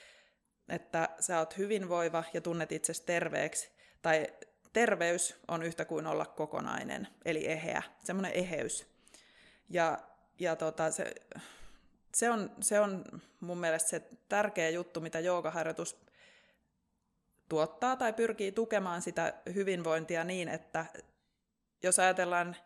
että sä oot hyvinvoiva ja tunnet itsesi terveeksi, tai terveys on yhtä kuin olla kokonainen, eli eheä, semmoinen eheys. Ja, ja tota, se, se, on, se on mun mielestä se tärkeä juttu, mitä joogaharjoitus tuottaa tai pyrkii tukemaan sitä hyvinvointia niin, että jos ajatellaan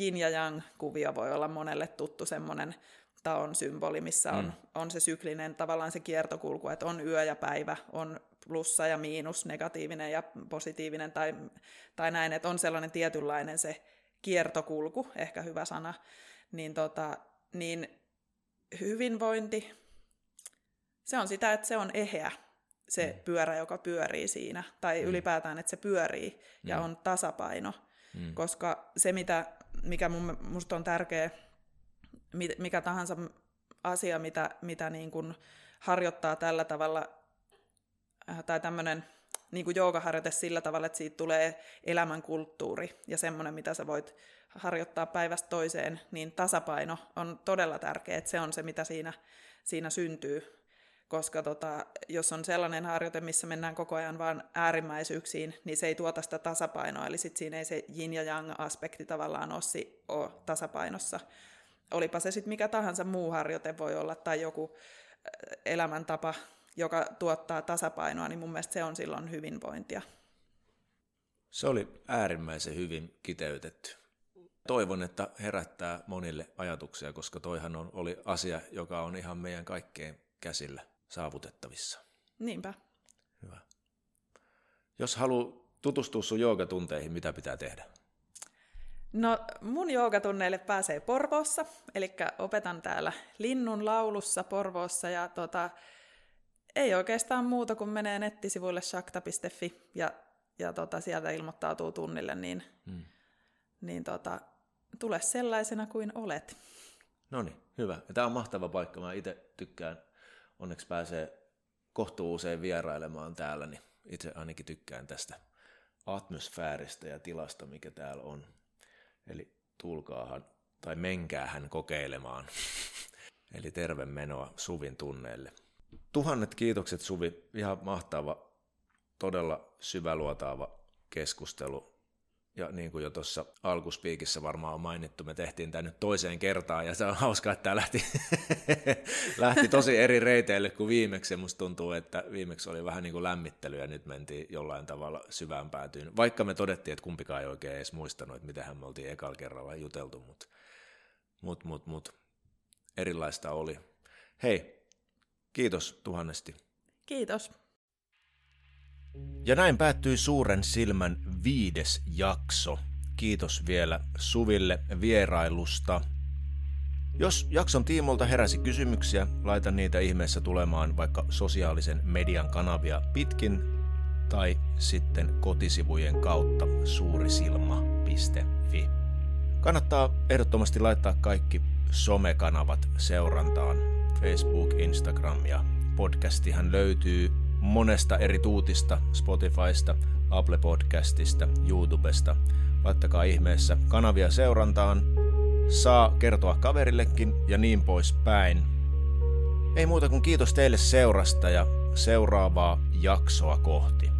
yin ja yang kuvio voi olla monelle tuttu semmoinen taon symboli, missä on, mm. on se syklinen tavallaan se kiertokulku, että on yö ja päivä, on plussa ja miinus, negatiivinen ja positiivinen tai, tai näin, että on sellainen tietynlainen se kiertokulku, ehkä hyvä sana, niin, tota, niin hyvinvointi, se on sitä, että se on eheä, se mm. pyörä, joka pyörii siinä, tai mm. ylipäätään, että se pyörii ja mm. on tasapaino, mm. koska se, mitä mikä mun, musta on tärkeä, mikä tahansa asia, mitä, mitä niin kuin harjoittaa tällä tavalla, tai tämmöinen niin kuin joogaharjoite sillä tavalla, että siitä tulee elämänkulttuuri ja semmoinen, mitä sä voit harjoittaa päivästä toiseen, niin tasapaino on todella tärkeä, että se on se, mitä siinä, siinä syntyy koska tota, jos on sellainen harjoite, missä mennään koko ajan vain äärimmäisyyksiin, niin se ei tuota sitä tasapainoa, eli sitten siinä ei se yin ja yang aspekti tavallaan ole, ole tasapainossa. Olipa se sitten mikä tahansa muu harjoite voi olla, tai joku äh, elämäntapa, joka tuottaa tasapainoa, niin mun mielestä se on silloin hyvinvointia. Se oli äärimmäisen hyvin kiteytetty. Toivon, että herättää monille ajatuksia, koska toihan on, oli asia, joka on ihan meidän kaikkeen käsillä saavutettavissa. Niinpä. Hyvä. Jos haluaa tutustua sun joogatunteihin, mitä pitää tehdä? No mun joogatunneille pääsee Porvoossa, eli opetan täällä Linnun laulussa Porvoossa ja tota, ei oikeastaan muuta kuin menee nettisivuille shakta.fi ja, ja tota, sieltä ilmoittautuu tunnille, niin, hmm. niin tota, tule sellaisena kuin olet. No niin, hyvä. Ja tämä on mahtava paikka. Mä itse tykkään onneksi pääsee kohtuu usein vierailemaan täällä, niin itse ainakin tykkään tästä atmosfääristä ja tilasta, mikä täällä on. Eli tulkaahan tai menkäähän kokeilemaan. Eli terve menoa Suvin tunneille. Tuhannet kiitokset Suvi, ihan mahtava, todella syväluotaava keskustelu ja niin kuin jo tuossa alkuspiikissä varmaan on mainittu, me tehtiin tämä nyt toiseen kertaan, ja se on hauskaa, että tämä lähti, lähti tosi eri reiteille kuin viimeksi. Musta tuntuu, että viimeksi oli vähän niin kuin lämmittely, ja nyt mentiin jollain tavalla syvään päätyyn. Vaikka me todettiin, että kumpikaan ei oikein edes muistanut, että mitähän me oltiin ekalla kerralla juteltu, mutta mut, mut, mut, erilaista oli. Hei, kiitos tuhannesti. Kiitos. Ja näin päättyi Suuren silmän viides jakso. Kiitos vielä Suville vierailusta. Jos jakson tiimolta heräsi kysymyksiä, laita niitä ihmeessä tulemaan vaikka sosiaalisen median kanavia pitkin tai sitten kotisivujen kautta suurisilma.fi. Kannattaa ehdottomasti laittaa kaikki somekanavat seurantaan. Facebook, Instagram ja podcastihan löytyy monesta eri tuutista Spotifysta, Apple Podcastista, YouTubesta. laittakaa ihmeessä kanavia seurantaan, saa kertoa kaverillekin ja niin pois päin. Ei muuta kuin kiitos teille seurasta ja seuraavaa jaksoa kohti.